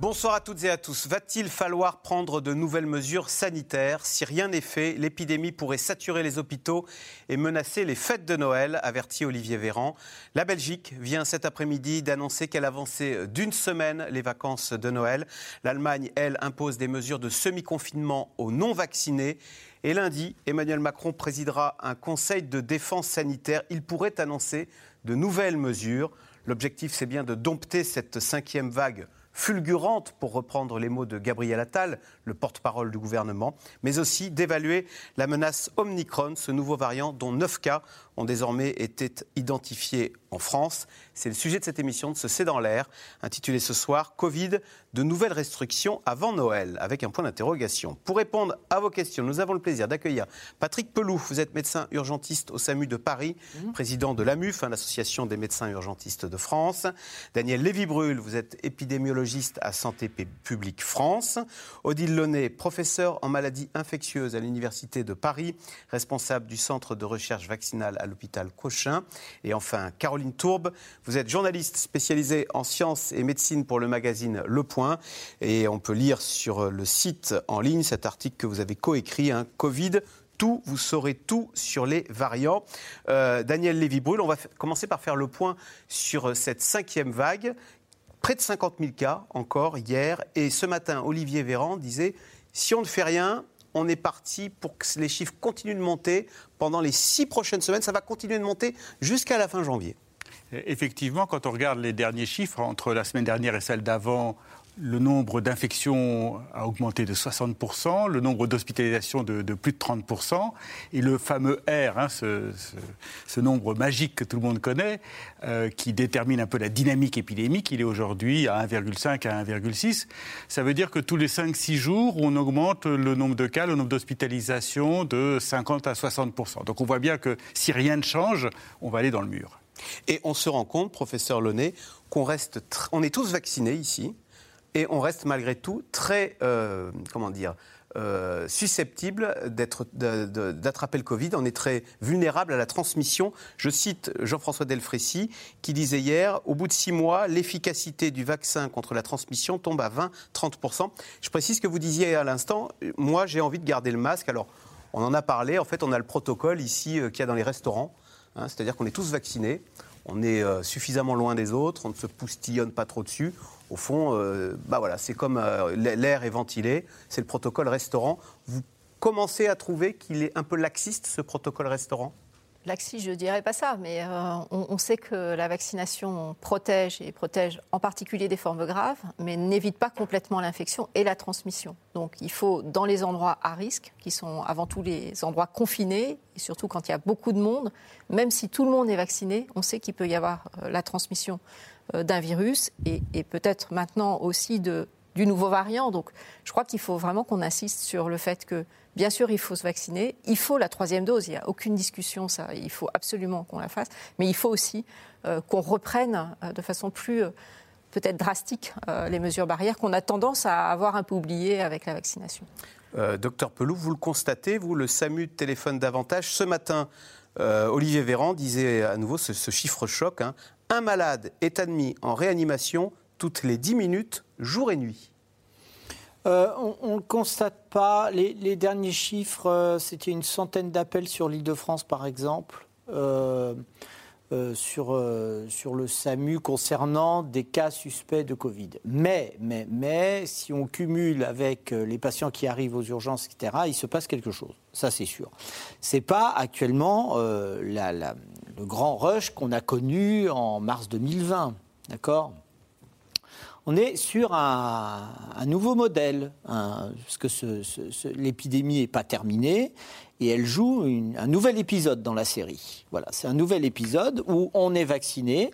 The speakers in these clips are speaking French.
Bonsoir à toutes et à tous. Va-t-il falloir prendre de nouvelles mesures sanitaires Si rien n'est fait, l'épidémie pourrait saturer les hôpitaux et menacer les fêtes de Noël, avertit Olivier Véran. La Belgique vient cet après-midi d'annoncer qu'elle avançait d'une semaine les vacances de Noël. L'Allemagne, elle, impose des mesures de semi-confinement aux non-vaccinés. Et lundi, Emmanuel Macron présidera un conseil de défense sanitaire. Il pourrait annoncer de nouvelles mesures. L'objectif, c'est bien de dompter cette cinquième vague fulgurante, pour reprendre les mots de Gabriel Attal, le porte-parole du gouvernement, mais aussi d'évaluer la menace Omicron, ce nouveau variant dont 9 cas ont désormais été identifiés en France. C'est le sujet de cette émission de ce C'est dans l'air, intitulée ce soir Covid, de nouvelles restrictions avant Noël, avec un point d'interrogation. Pour répondre à vos questions, nous avons le plaisir d'accueillir Patrick Pelou. Vous êtes médecin urgentiste au SAMU de Paris, mmh. président de l'AMUF, hein, l'association des médecins urgentistes de France. Daniel Lévy-Brul, vous êtes épidémiologiste à Santé publique France. Odile Professeur en maladies infectieuses à l'Université de Paris, responsable du centre de recherche vaccinale à l'hôpital Cochin. Et enfin, Caroline Tourbe, vous êtes journaliste spécialisée en sciences et médecine pour le magazine Le Point. Et on peut lire sur le site en ligne cet article que vous avez coécrit, hein, Covid tout, vous saurez tout sur les variants. Euh, Daniel Lévy-Brul, on va commencer par faire le point sur cette cinquième vague. Près de 50 000 cas encore hier. Et ce matin, Olivier Véran disait, si on ne fait rien, on est parti pour que les chiffres continuent de monter pendant les six prochaines semaines. Ça va continuer de monter jusqu'à la fin janvier. Effectivement, quand on regarde les derniers chiffres, entre la semaine dernière et celle d'avant, le nombre d'infections a augmenté de 60%, le nombre d'hospitalisations de, plus de 30%, et le fameux R, hein, ce, nombre magique que tout le monde connaît, euh, qui détermine un peu la dynamique épidémique, il est aujourd'hui à 1,5 à 1,6. Ça veut dire que tous les 5-6 jours, on augmente le nombre de cas, le nombre d'hospitalisations de 50 à 60%. Donc on voit bien que si rien ne change, on va aller dans le mur. Et on se rend compte, professeur Launay, qu'on reste, on est tous vaccinés ici, et on reste malgré tout très, euh, comment dire, euh, susceptible d'attraper le Covid. On est très vulnérable à la transmission. Je cite Jean-François Delfrécy qui disait hier, au bout de six mois, l'efficacité du vaccin contre la transmission tombe à 20-30%. Je précise que vous disiez à l'instant, moi j'ai envie de garder le masque. Alors, on en a parlé, en fait on a le protocole ici euh, qu'il y a dans les restaurants. Hein, c'est-à-dire qu'on est tous vaccinés, on est suffisamment loin des autres, on ne se poustillonne pas trop dessus au fond, euh, bah voilà, c'est comme euh, l'air est ventilé, c'est le protocole restaurant. Vous commencez à trouver qu'il est un peu laxiste, ce protocole restaurant? Laxiste, je ne dirais pas ça, mais euh, on, sait que la vaccination protège et protège en particulier des formes graves, mais n'évite pas complètement l'infection et la transmission. Donc il faut, dans les endroits à risque, qui sont avant tout les endroits confinés, et surtout quand il y a beaucoup de monde, même si tout le monde est vacciné, on sait qu'il peut y avoir la transmission d'un virus et, peut-être maintenant aussi de, du nouveau variant. Donc je crois qu'il faut vraiment qu'on insiste sur le fait que, bien sûr, il faut se vacciner, il faut la troisième dose, il n'y a aucune discussion, ça, il faut absolument qu'on la fasse, mais il faut aussi euh, qu'on reprenne euh, de façon plus peut-être drastique les mesures barrières qu'on a tendance à avoir un peu oubliées avec la vaccination. docteur Pelou, vous le constatez, vous, le SAMU téléphone davantage. Ce matin, Olivier Véran disait à nouveau ce, chiffre choc, hein, un malade est admis en réanimation toutes les 10 minutes, jour et nuit. Euh, on ne le constate pas. Les, derniers chiffres, euh, c'était une centaine d'appels sur l'île de France, par exemple, euh, sur, sur le SAMU concernant des cas suspects de Covid. Mais, mais, mais, si on cumule avec les patients qui arrivent aux urgences, etc., il se passe quelque chose. Ça, c'est sûr. Ce n'est pas actuellement la, le grand rush qu'on a connu en mars 2020. D'accord? On est sur un, nouveau modèle, parce que l'épidémie n'est pas terminée, et elle joue un nouvel épisode dans la série. Voilà, c'est un nouvel épisode où on est vacciné.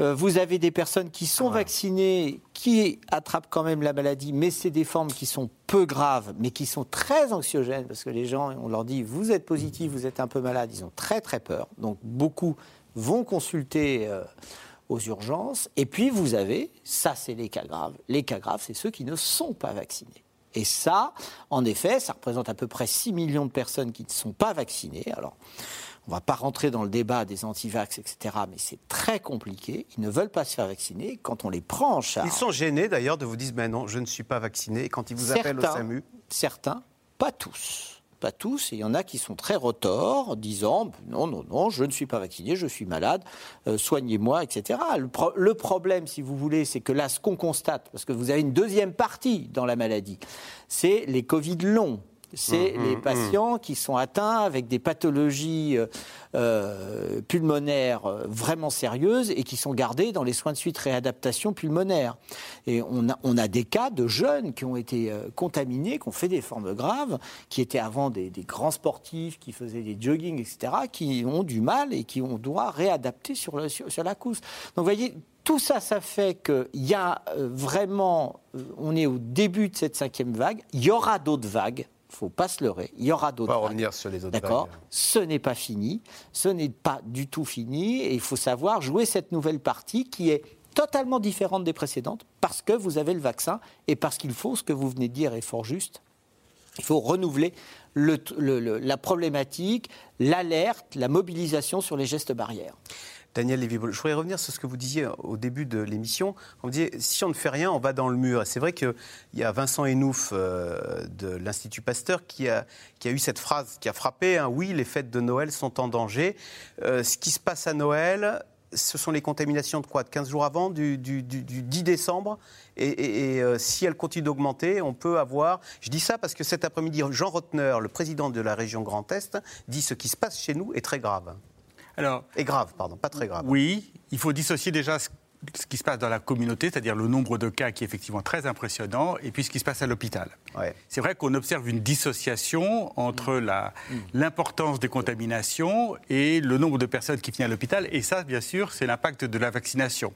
Euh, vous avez des personnes qui sont vaccinées, qui attrapent quand même la maladie, mais c'est des formes qui sont peu graves, mais qui sont très anxiogènes, parce que les gens, on leur dit, vous êtes positif, vous êtes un peu malade, ils ont très très peur. Donc beaucoup vont consulter. Euh, aux urgences. Et puis vous avez, ça c'est les cas graves. Les cas graves, c'est ceux qui ne sont pas vaccinés. Et ça, en effet, ça représente à peu près 6 millions de personnes qui ne sont pas vaccinées. Alors, on ne va pas rentrer dans le débat des antivax, etc., mais c'est très compliqué. Ils ne veulent pas se faire vacciner. Quand on les prend en charge. Ils sont gênés d'ailleurs de vous dire ben non, je ne suis pas vacciné. Et quand ils vous appellent au SAMU. Certains, pas tous pas tous, et il y en a qui sont très retors, disant non, non, non, je ne suis pas vacciné, je suis malade, euh, soignez-moi, etc. Le, problème, si vous voulez, c'est que là, ce qu'on constate, parce que vous avez une deuxième partie dans la maladie, c'est les Covid longs c'est mmh, les mmh, patients mmh. qui sont atteints avec des pathologies euh, euh, pulmonaires euh, vraiment sérieuses et qui sont gardés dans les soins de suite réadaptation pulmonaire. Et on a, on a des cas de jeunes qui ont été contaminés, qui ont fait des formes graves, qui étaient avant des, grands sportifs, qui faisaient des jogging, etc., qui ont du mal et qui on doit réadapter sur, sur, sur la couche. Donc vous voyez, tout ça, ça fait qu'il y a vraiment, on est au début de cette cinquième vague, il y aura d'autres vagues faut pas se leurrer. Il y aura d'autres. On va revenir sur les autres. D'accord. Ce n'est pas fini. Ce n'est pas du tout fini. Et il faut savoir jouer cette nouvelle partie qui est totalement différente des précédentes parce que vous avez le vaccin et parce qu'il faut, ce que vous venez de dire est fort juste, il faut renouveler la problématique, l'alerte, la mobilisation sur les gestes barrières. Daniel lévy je voudrais revenir sur ce que vous disiez au début de l'émission. On dit si on ne fait rien, on va dans le mur. Et c'est vrai qu'il y a Vincent Enouf euh, de l'Institut Pasteur qui a, qui a eu cette phrase qui a frappé hein, oui, les fêtes de Noël sont en danger. Euh, ce qui se passe à Noël, ce sont les contaminations de quoi? De 15 jours avant, du, 10 décembre? Et, euh, si elles continuent d'augmenter, on peut avoir. Je dis ça parce que cet après-midi, Jean Rotner, le président de la région Grand Est, dit ce qui se passe chez nous est très grave. Alors, et grave, pardon, pas très grave. Oui, il faut dissocier déjà ce qui se passe dans la communauté, c'est-à-dire le nombre de cas qui est effectivement très impressionnant, et puis ce qui se passe à l'hôpital. C'est vrai qu'on observe une dissociation entre mm. Mm. l'importance des contaminations et le nombre de personnes qui viennent à l'hôpital, et ça, bien sûr, c'est l'impact de la vaccination.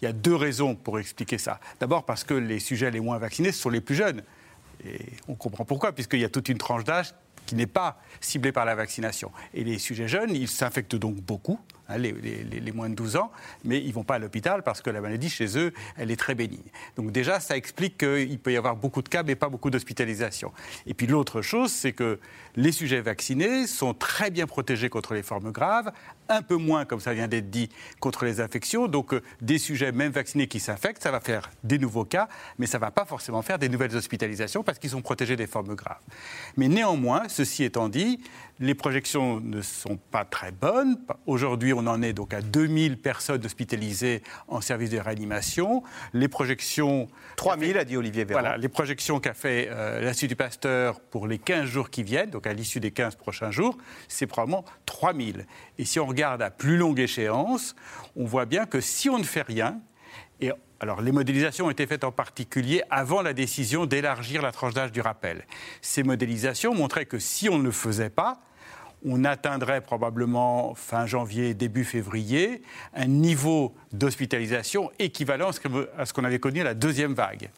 Il y a deux raisons pour expliquer ça. D'abord parce que les sujets les moins vaccinés ce sont les plus jeunes. Et on comprend pourquoi, puisqu'il y a toute une tranche d'âge qui n'est pas ciblé par la vaccination. Et les sujets jeunes, ils s'infectent donc beaucoup, hein, les, les, moins de 12 ans, mais ils ne vont pas à l'hôpital parce que la maladie, chez eux, elle est très bénigne. Donc déjà, ça explique qu'il peut y avoir beaucoup de cas, mais pas beaucoup d'hospitalisation. Et puis l'autre chose, c'est que les sujets vaccinés sont très bien protégés contre les formes graves, un peu moins, comme ça vient d'être dit, contre les infections. Donc euh, des sujets même vaccinés qui s'infectent, ça va faire des nouveaux cas, mais ça ne va pas forcément faire des nouvelles hospitalisations parce qu'ils sont protégés des formes graves. Mais néanmoins, ceci étant dit, les projections ne sont pas très bonnes. Aujourd'hui, on en est donc à 2000 personnes hospitalisées en service de réanimation. Les projections... 3000, a dit Olivier Véran. Voilà, les projections qu'a fait euh, l'Institut Pasteur pour les 15 jours qui viennent, donc à l'issue des 15 prochains jours, c'est probablement 3000. Et si on regarde à plus longue échéance, on voit bien que si on ne fait rien, et alors, les modélisations ont été faites en particulier avant la décision d'élargir la tranche d'âge du rappel. Ces modélisations montraient que si on ne le faisait pas, on atteindrait probablement fin janvier, début février, un niveau d'hospitalisation équivalent à ce qu'on avait connu à la deuxième vague.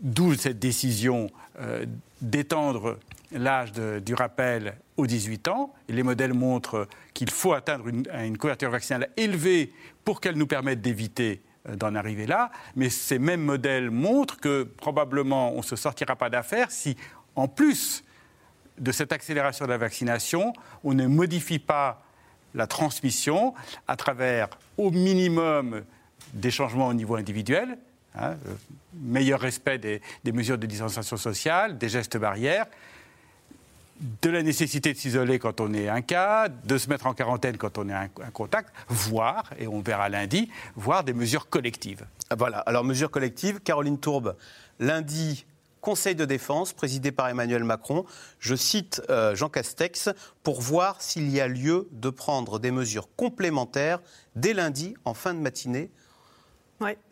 D'où cette décision euh, d'étendre l'âge du rappel aux 18 ans. les modèles montrent qu'il faut atteindre une, couverture vaccinale élevée pour qu'elle nous permette d'éviter euh, d'en arriver là, mais ces mêmes modèles montrent que probablement on ne se sortira pas d'affaire si, en plus de cette accélération de la vaccination, on ne modifie pas la transmission à travers au minimum des changements au niveau individuel, hein, euh, meilleur respect des mesures de distanciation sociale, des gestes barrières, de la nécessité de s'isoler quand on est un cas, de se mettre en quarantaine quand on est un, contact, voire, et on verra lundi, voire des mesures collectives. Voilà, alors mesures collectives, Caroline Tourbe, lundi, Conseil de défense présidé par Emmanuel Macron, je cite euh, Jean Castex, pour voir s'il y a lieu de prendre des mesures complémentaires dès lundi en fin de matinée.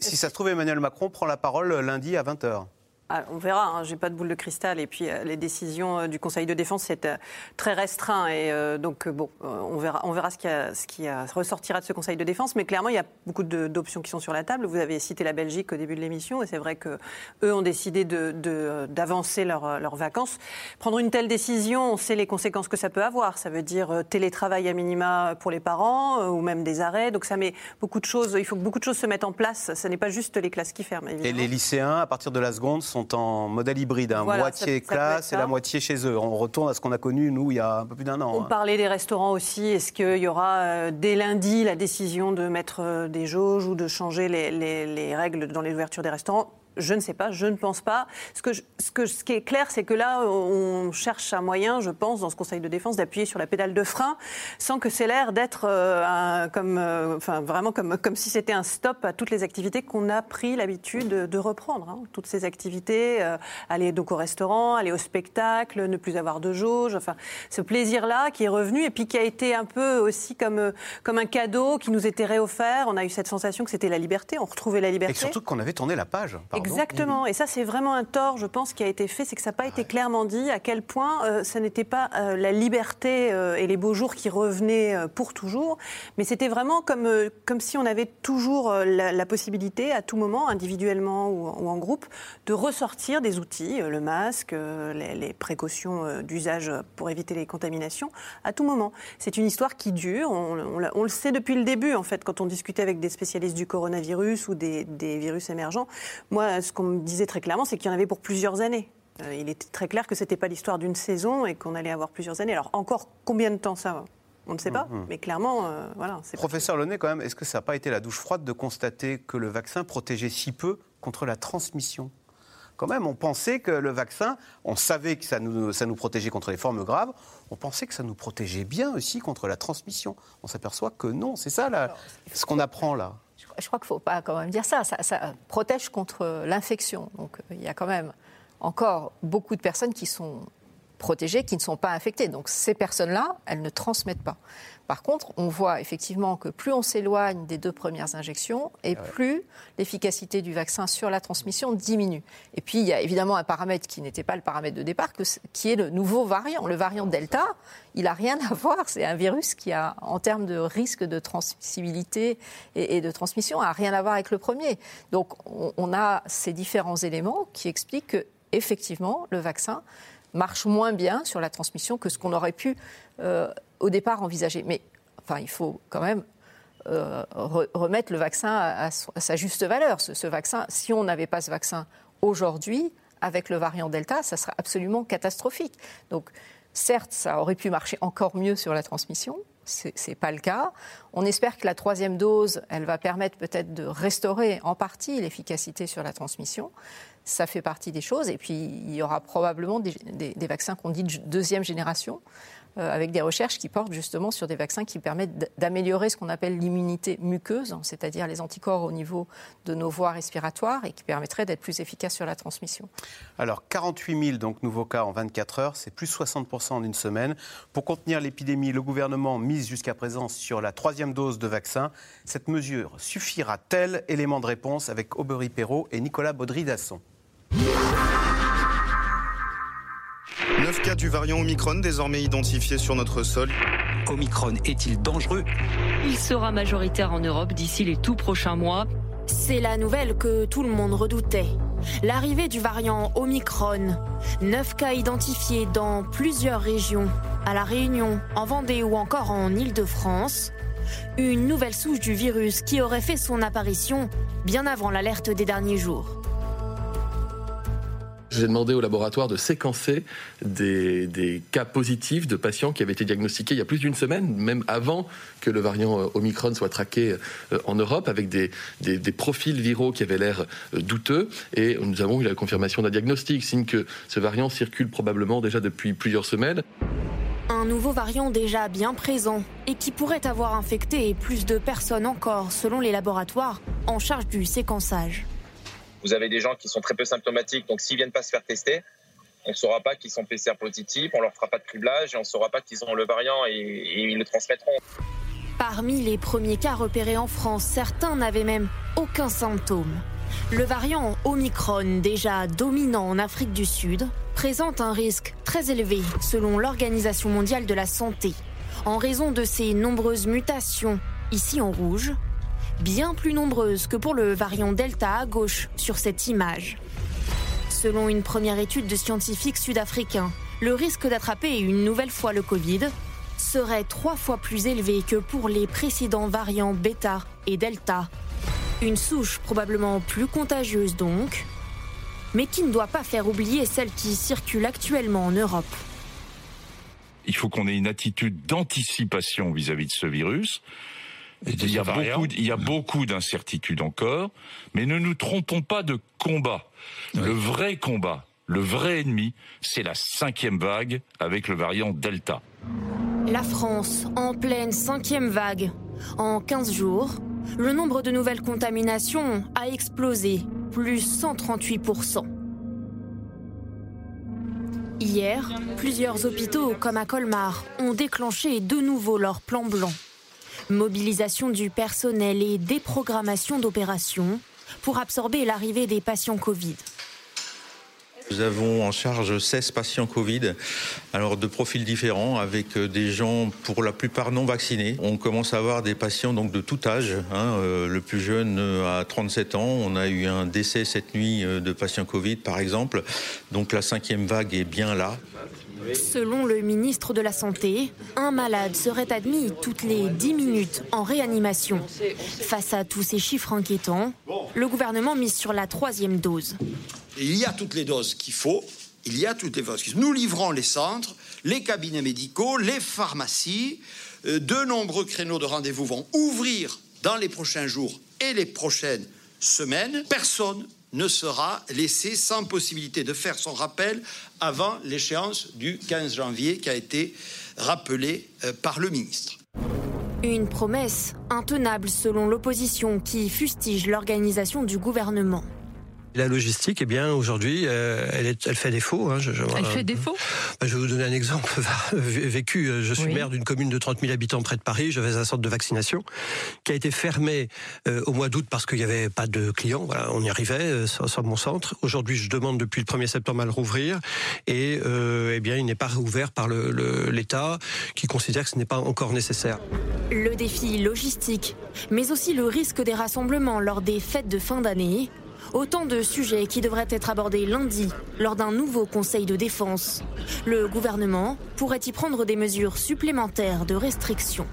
Si ça se trouve, Emmanuel Macron prend la parole lundi à 20h. Ah, on verra, hein, j'ai pas de boule de cristal. Et puis euh, les décisions euh, du Conseil de défense, c'est euh, très restreint. Et donc, bon, on verra, on verra ce, qui a, ce qui ressortira de ce Conseil de défense. Mais clairement, il y a beaucoup d'options qui sont sur la table. Vous avez cité la Belgique au début de l'émission. Et c'est vrai qu'eux ont décidé d'avancer de, leurs vacances. Prendre une telle décision, on sait les conséquences que ça peut avoir. Ça veut dire télétravail à minima pour les parents ou même des arrêts. Donc ça met beaucoup de choses. Il faut que beaucoup de choses se mettent en place. Ce n'est pas juste les classes qui ferment. Et les lycéens, à partir de la seconde, sont en modèle hybride, hein. moitié classe et la moitié chez eux. On retourne à ce qu'on a connu, nous, il y a un peu plus d'un an. On hein. parlait des restaurants aussi. Est-ce qu'il y aura euh, dès lundi la décision de mettre euh, des jauges ou de changer les règles dans les ouvertures des restaurants? Je ne sais pas, je ne pense pas. Ce, que ce, que, ce qui est clair, c'est que là, on cherche un moyen, je pense, dans ce Conseil de défense, d'appuyer sur la pédale de frein, sans que c'est l'air d'être euh, comme, euh, enfin, vraiment comme, comme si c'était un stop à toutes les activités qu'on a pris l'habitude de, reprendre. Hein. Toutes ces activités, euh, aller donc au restaurant, aller au spectacle, ne plus avoir de jauge, enfin, ce plaisir-là qui est revenu et puis qui a été un peu aussi comme, comme un cadeau qui nous était réoffert. On a eu cette sensation que c'était la liberté, on retrouvait la liberté. Et surtout qu'on avait tourné la page. Exactement. Et ça, c'est vraiment un tort, je pense, qui a été fait. C'est que ça n'a pas été clairement dit à quel point euh, ça n'était pas euh, la liberté euh, et les beaux jours qui revenaient pour toujours, mais c'était vraiment comme, comme si on avait toujours la, possibilité, à tout moment, individuellement ou, en groupe, de ressortir des outils, le masque, les, précautions d'usage pour éviter les contaminations, à tout moment. C'est une histoire qui dure. On, on, le sait depuis le début, en fait, quand on discutait avec des spécialistes du coronavirus ou des, des virus émergents. Moi, ce qu'on me disait très clairement, c'est qu'il y en avait pour plusieurs années. Euh, il était très clair que ce n'était pas l'histoire d'une saison et qu'on allait avoir plusieurs années. Alors encore combien de temps ça on ne sait pas, mm-hmm. mais clairement, euh, voilà. Professeur Launay, quand même, est-ce que ça n'a pas été la douche froide de constater que le vaccin protégeait si peu contre la transmission? Quand même, on pensait que le vaccin, on savait que ça nous, ça nous protégeait contre les formes graves, on pensait que ça nous protégeait bien aussi contre la transmission. On s'aperçoit que non, c'est ça là, ce qu'on apprend là je crois qu'il ne faut pas quand même dire ça. ça. protège contre l'infection. Donc il y a quand même encore beaucoup de personnes qui sont protégées, qui ne sont pas infectées. Donc ces personnes-là, elles ne transmettent pas. Par contre, on voit effectivement que plus on s'éloigne des deux premières injections, et plus l'efficacité du vaccin sur la transmission diminue. Et puis, il y a évidemment un paramètre qui n'était pas le paramètre de départ, qui est le nouveau variant. Le variant Delta, il n'a rien à voir. C'est un virus qui a, en termes de risque de transmissibilité et, de transmission, n'a rien à voir avec le premier. Donc, on, a ces différents éléments qui expliquent que, effectivement, le vaccin marche moins bien sur la transmission que ce qu'on aurait pu euh, au départ envisager. Mais enfin, il faut quand même euh, remettre le vaccin à, sa juste valeur. Ce, vaccin, si on n'avait pas ce vaccin aujourd'hui, avec le variant Delta, ça serait absolument catastrophique. Donc, certes, ça aurait pu marcher encore mieux sur la transmission. Ce n'est pas le cas. On espère que la troisième dose, elle va permettre peut-être de restaurer en partie l'efficacité sur la transmission. Ça fait partie des choses. Et puis, il y aura probablement des, vaccins qu'on dit de deuxième génération. Euh, avec des recherches qui portent justement sur des vaccins qui permettent d'améliorer ce qu'on appelle l'immunité muqueuse, c'est-à-dire les anticorps au niveau de nos voies respiratoires et qui permettraient d'être plus efficaces sur la transmission. Alors 48 000 donc, nouveaux cas en 24 heures, c'est plus 60% en une semaine. Pour contenir l'épidémie, le gouvernement mise jusqu'à présent sur la troisième dose de vaccin. Cette mesure suffira-t-elle? Élément de réponse avec Aubery Perrault et Nicolas Baudry-Dasson. 9 cas du variant Omicron désormais identifiés sur notre sol. Omicron est-il dangereux? Il sera majoritaire en Europe d'ici les tout prochains mois. C'est la nouvelle que tout le monde redoutait. L'arrivée du variant Omicron. 9 cas identifiés dans plusieurs régions. À La Réunion, en Vendée ou encore en Île-de-France. Une nouvelle souche du virus qui aurait fait son apparition bien avant l'alerte des derniers jours. J'ai demandé au laboratoire de séquencer des, cas positifs de patients qui avaient été diagnostiqués il y a plus d'une semaine, même avant que le variant euh, Omicron soit traqué euh, en Europe, avec des, profils viraux qui avaient l'air euh, douteux. Et nous avons eu la confirmation d'un diagnostic, signe que ce variant circule probablement déjà depuis plusieurs semaines. Un nouveau variant déjà bien présent et qui pourrait avoir infecté plus de personnes encore, selon les laboratoires en charge du séquençage. Vous avez des gens qui sont très peu symptomatiques, donc s'ils viennent pas se faire tester, on ne saura pas qu'ils sont PCR positifs, on leur fera pas de criblage et on ne saura pas qu'ils ont le variant et, et ils le transmettront. Parmi les premiers cas repérés en France, certains n'avaient même aucun symptôme. Le variant Omicron, déjà dominant en Afrique du Sud, présente un risque très élevé selon l'Organisation mondiale de la santé, en raison de ses nombreuses mutations, ici en rouge, bien plus nombreuses que pour le variant Delta à gauche sur cette image. Selon une première étude de scientifiques sud-africains, le risque d'attraper une nouvelle fois le Covid serait trois fois plus élevé que pour les précédents variants Beta et Delta. Une souche probablement plus contagieuse donc, mais qui ne doit pas faire oublier celle qui circule actuellement en Europe. Il faut qu'on ait une attitude d'anticipation vis-à-vis de ce virus. Il y, a beaucoup, il y a beaucoup d'incertitudes encore, mais ne nous trompons pas de combat. Le vrai combat, le vrai ennemi, c'est la cinquième vague avec le variant Delta. La France, en pleine cinquième vague. En 15 jours, le nombre de nouvelles contaminations a explosé, plus 138%. Hier, plusieurs hôpitaux, comme à Colmar, ont déclenché de nouveau leur plan blanc. Mobilisation du personnel et déprogrammation d'opérations pour absorber l'arrivée des patients Covid. Nous avons en charge 16 patients Covid, alors de profils différents, avec euh, des gens pour la plupart non vaccinés. On commence à avoir des patients donc de tout âge. Hein, euh, le plus jeune euh, a 37 ans. On a eu un décès cette nuit de patients Covid, par exemple. Donc la cinquième vague est bien là. Selon le ministre de la Santé, un malade serait admis toutes les 10 minutes en réanimation. Face à tous ces chiffres inquiétants, le gouvernement mise sur la troisième dose. Il y a toutes les doses qu'il faut. Il y a toutes les doses. Nous livrons les centres, les cabinets médicaux, les pharmacies. Euh, de nombreux créneaux de rendez-vous vont ouvrir dans les prochains jours et les prochaines semaines. Personne ne sera laissé sans possibilité de faire son rappel avant l'échéance du 15 janvier qui a été rappelée euh, par le ministre. Une promesse intenable selon l'opposition qui fustige l'organisation du gouvernement. La logistique, eh bien, aujourd'hui, euh, elle, elle, fait défaut. Hein, je, elle fait défaut bah, Je vais vous donner un exemple vécu. Je suis maire d'une commune de 30 000 habitants près de Paris. J'avais un centre de vaccination qui a été fermé euh, au mois d'août parce qu'il n'y avait pas de clients. Voilà, on y arrivait euh, sans, mon centre. Aujourd'hui, je demande depuis le 1er septembre à le rouvrir. Et eh bien, il n'est pas rouvert par l'État le, qui considère que ce n'est pas encore nécessaire. Le défi logistique, mais aussi le risque des rassemblements lors des fêtes de fin d'année Autant de sujets qui devraient être abordés lundi lors d'un nouveau Conseil de défense. Le gouvernement pourrait y prendre des mesures supplémentaires de restriction.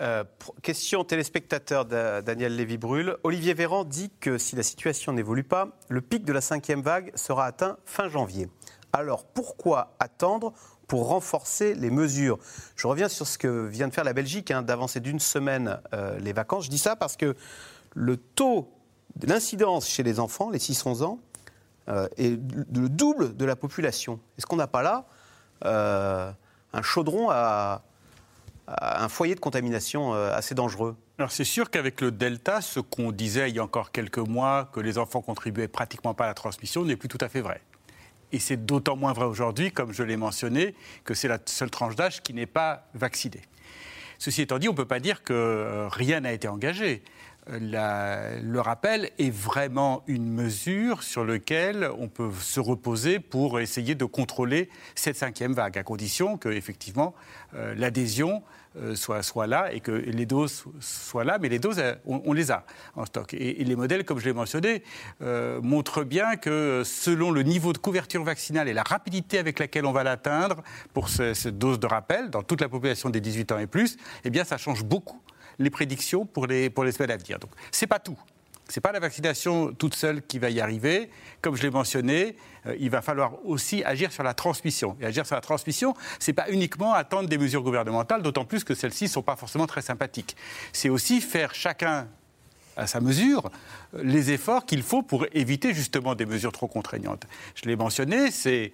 Euh, question téléspectateur Daniel Lévy-Brûle. Olivier Véran dit que si la situation n'évolue pas, le pic de la cinquième vague sera atteint fin janvier. Alors pourquoi attendre pour renforcer les mesures? Je reviens sur ce que vient de faire la Belgique, hein, d'avancer d'une semaine euh, les vacances. Je dis ça parce que le taux de l'incidence chez les enfants, les 6-11 ans, euh, est le double de la population. Est-ce qu'on n'a pas là euh, un chaudron à, un foyer de contamination euh, assez dangereux? Alors c'est sûr qu'avec le Delta, ce qu'on disait il y a encore quelques mois, que les enfants contribuaient pratiquement pas à la transmission, n'est plus tout à fait vrai. Et c'est d'autant moins vrai aujourd'hui, comme je l'ai mentionné, que c'est la seule tranche d'âge qui n'est pas vaccinée. Ceci étant dit, on ne peut pas dire que rien n'a été engagé le rappel est vraiment une mesure sur laquelle on peut se reposer pour essayer de contrôler cette cinquième vague, à condition que effectivement euh, l'adhésion euh, soit, là et que les doses soient là, mais les doses, euh, on, les a en stock. Et, les modèles, comme je l'ai mentionné, montrent bien que selon le niveau de couverture vaccinale et la rapidité avec laquelle on va l'atteindre pour cette dose de rappel dans toute la population des 18 ans et plus, eh bien ça change beaucoup les prédictions pour les, pour les semaines à venir. Donc, ce n'est pas tout. Ce n'est pas la vaccination toute seule qui va y arriver. Comme je l'ai mentionné, euh, il va falloir aussi agir sur la transmission. Et agir sur la transmission, ce n'est pas uniquement attendre des mesures gouvernementales, d'autant plus que celles-ci ne sont pas forcément très sympathiques. C'est aussi faire chacun à sa mesure les efforts qu'il faut pour éviter justement des mesures trop contraignantes. Je l'ai mentionné, c'est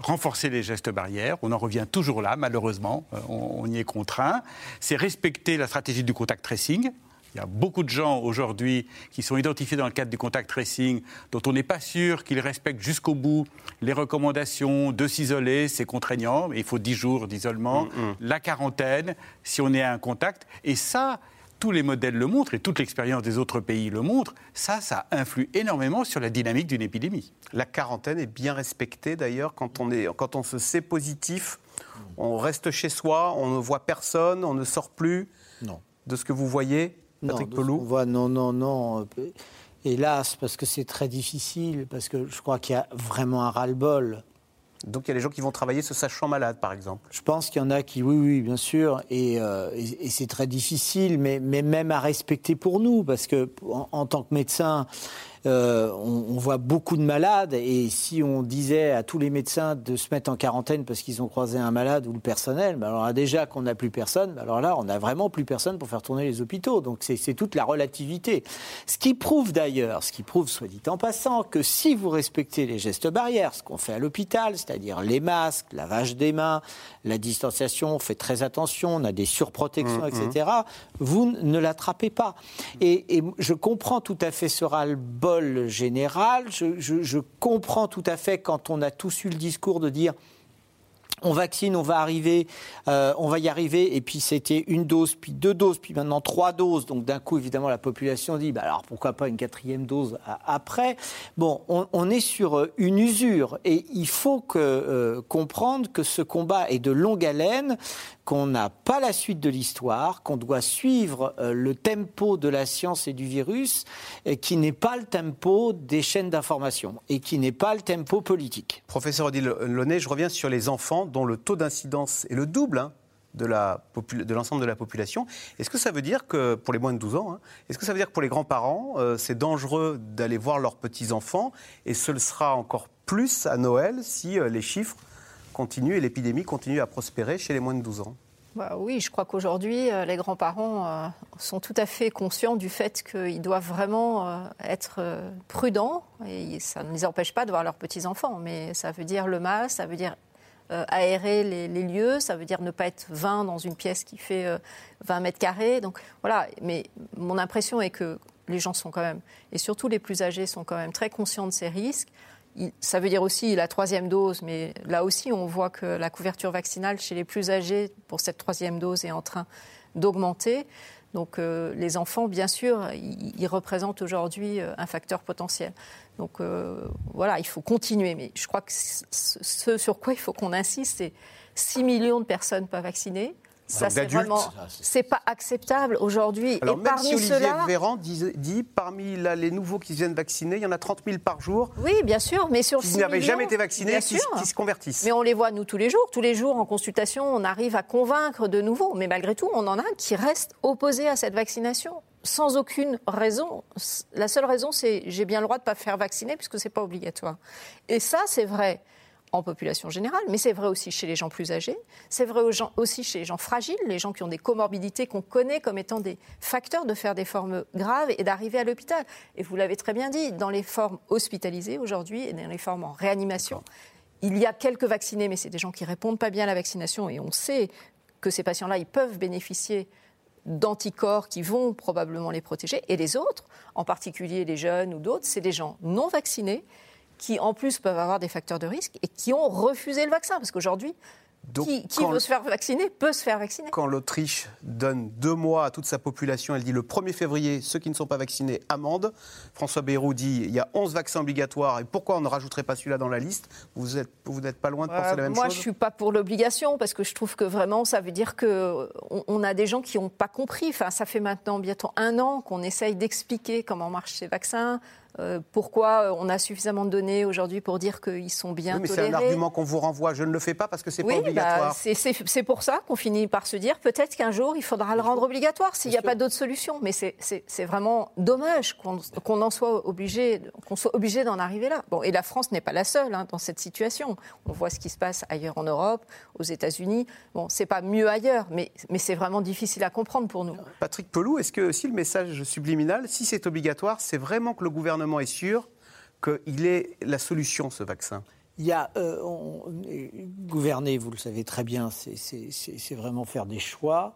renforcer les gestes barrières. On en revient toujours là, malheureusement. Euh, on, y est contraint. C'est respecter la stratégie du contact tracing. Il y a beaucoup de gens aujourd'hui qui sont identifiés dans le cadre du contact tracing, dont on n'est pas sûr qu'ils respectent jusqu'au bout les recommandations de s'isoler, c'est contraignant, il faut 10 jours d'isolement, mm, mm. la quarantaine, si on est à un contact. Et ça, tous les modèles le montrent et toute l'expérience des autres pays le montre, ça, ça influe énormément sur la dynamique d'une épidémie. La quarantaine est bien respectée d'ailleurs quand on, est, quand on se sait positif. On reste chez soi, on ne voit personne, on ne sort plus. Non. De ce que vous voyez, Patrick non, Pelou voit, Non, non, non. Hélas, parce que c'est très difficile, parce que je crois qu'il y a vraiment un ras-le-bol. Donc il y a des gens qui vont travailler se sachant malades, par exemple. Je pense qu'il y en a qui, oui, oui, bien sûr, et, euh, c'est très difficile, mais, mais, même à respecter pour nous, parce que en tant que médecin, euh, on, on, voit beaucoup de malades et si on disait à tous les médecins de se mettre en quarantaine parce qu'ils ont croisé un malade ou le personnel, ben alors là, déjà qu'on n'a plus personne, ben alors là on n'a vraiment plus personne pour faire tourner les hôpitaux. Donc c'est toute la relativité. Ce qui prouve d'ailleurs, ce qui prouve, soit dit en passant, que si vous respectez les gestes barrières, ce qu'on fait à l'hôpital, c'est-à-dire les masques, lavage des mains, la distanciation, on fait très attention, on a des surprotections, mmh, etc., mmh. vous ne l'attrapez pas. Et, et, je comprends tout à fait ce ras-le-bol général. Je, comprends tout à fait quand on a tous eu le discours de dire on vaccine, on va arriver, euh, on va y arriver, et puis c'était une dose, puis deux doses, puis maintenant trois doses. Donc d'un coup, évidemment, la population dit, bah alors pourquoi pas une quatrième dose après? Bon, on, est sur une usure, et il faut que, euh, comprendre que ce combat est de longue haleine, qu'on n'a pas la suite de l'histoire, qu'on doit suivre euh, le tempo de la science et du virus, et qui n'est pas le tempo des chaînes d'information et qui n'est pas le tempo politique. Professeur Odile Launay, je reviens sur les enfants dont le taux d'incidence est le double. Hein de l'ensemble de, la population. Est-ce que ça veut dire que, pour les moins de 12 ans, hein, est-ce que ça veut dire que pour les grands-parents, euh, c'est dangereux d'aller voir leurs petits-enfants et ce le sera encore plus à Noël si euh, les chiffres continue et l'épidémie continue à prospérer chez les moins de 12 ans bah oui, je crois qu'aujourd'hui, euh, les grands-parents euh, sont tout à fait conscients du fait qu'ils doivent vraiment euh, être prudents. Et ça ne les empêche pas de voir leurs petits-enfants. Mais ça veut dire le masque, ça veut dire aérer les, les, lieux, ça veut dire ne pas être 20 dans une pièce qui fait 20 mètres carrés. Donc voilà, mais mon impression est que les gens sont quand même, et surtout les plus âgés, sont quand même très conscients de ces risques ça veut dire aussi la troisième dose, mais là aussi, on voit que la couverture vaccinale chez les plus âgés pour cette troisième dose est en train d'augmenter. Donc euh, les enfants, bien sûr, ils, représentent aujourd'hui euh, un facteur potentiel. Donc euh, voilà, il faut continuer. Mais je crois que ce sur quoi il faut qu'on insiste, c'est 6 millions de personnes pas vaccinées. Ça, c'est vraiment, c'est pas acceptable aujourd'hui. Et même parmi si Olivier Véran dit, dit parmi là, les nouveaux qui viennent vacciner, il y en a 30 000 par jour. Oui, bien sûr, mais sur qui n'avaient jamais été vaccinés, qui, qui, se convertissent. Mais on les voit nous tous les jours. Tous les jours en consultation, on arrive à convaincre de nouveau. Mais malgré tout, on en a qui restent opposés à cette vaccination sans aucune raison. La seule raison, c'est j'ai bien le droit de ne pas faire vacciner puisque c'est pas obligatoire. Et ça, c'est vrai en population générale, mais c'est vrai aussi chez les gens plus âgés, c'est vrai aussi chez les gens fragiles, les gens qui ont des comorbidités qu'on connaît comme étant des facteurs de faire des formes graves et d'arriver à l'hôpital. Et vous l'avez très bien dit, dans les formes hospitalisées aujourd'hui et dans les formes en réanimation, il y a quelques vaccinés, mais c'est des gens qui répondent pas bien à la vaccination et on sait que ces patients-là, ils peuvent bénéficier d'anticorps qui vont probablement les protéger. Et les autres, en particulier les jeunes ou d'autres, c'est des gens non vaccinés qui en plus peuvent avoir des facteurs de risque et qui ont refusé le vaccin. Parce qu'aujourd'hui, qui, qui veut se faire vacciner peut se faire vacciner. Quand l'Autriche donne deux mois à toute sa population, elle dit le 1er février, ceux qui ne sont pas vaccinés, amende. François Bayrou dit il y a 11 vaccins obligatoires et pourquoi on ne rajouterait pas celui-là dans la liste? Vous n'êtes vous pas loin de penser euh, la même moi, chose Moi, je ne suis pas pour l'obligation parce que je trouve que vraiment, ça veut dire qu'on on a des gens qui n'ont pas compris. Enfin, ça fait maintenant bientôt un an qu'on essaye d'expliquer comment marchent ces vaccins. Euh, pourquoi on a suffisamment de données aujourd'hui pour dire qu'ils sont bien oui, mais tolérés. c'est un argument qu'on vous renvoie. Je ne le fais pas parce que c'est oui, pas obligatoire. Bah, c'est pour ça qu'on finit par se dire peut-être qu'un jour il faudra le rendre obligatoire s'il n'y a pas d'autre solution. Mais c'est vraiment dommage qu'on qu en soit obligé, qu'on soit obligé d'en arriver là. Bon, et la France n'est pas la seule hein, dans cette situation. On voit ce qui se passe ailleurs en Europe, aux États-Unis. Bon, c'est pas mieux ailleurs, mais, mais c'est vraiment difficile à comprendre pour nous. Patrick Pelou, est-ce que si le message subliminal, si c'est obligatoire, c'est vraiment que le gouvernement est sûr qu'il est la solution, ce vaccin? Il y a euh, on, gouverner, vous le savez très bien, c'est vraiment faire des choix.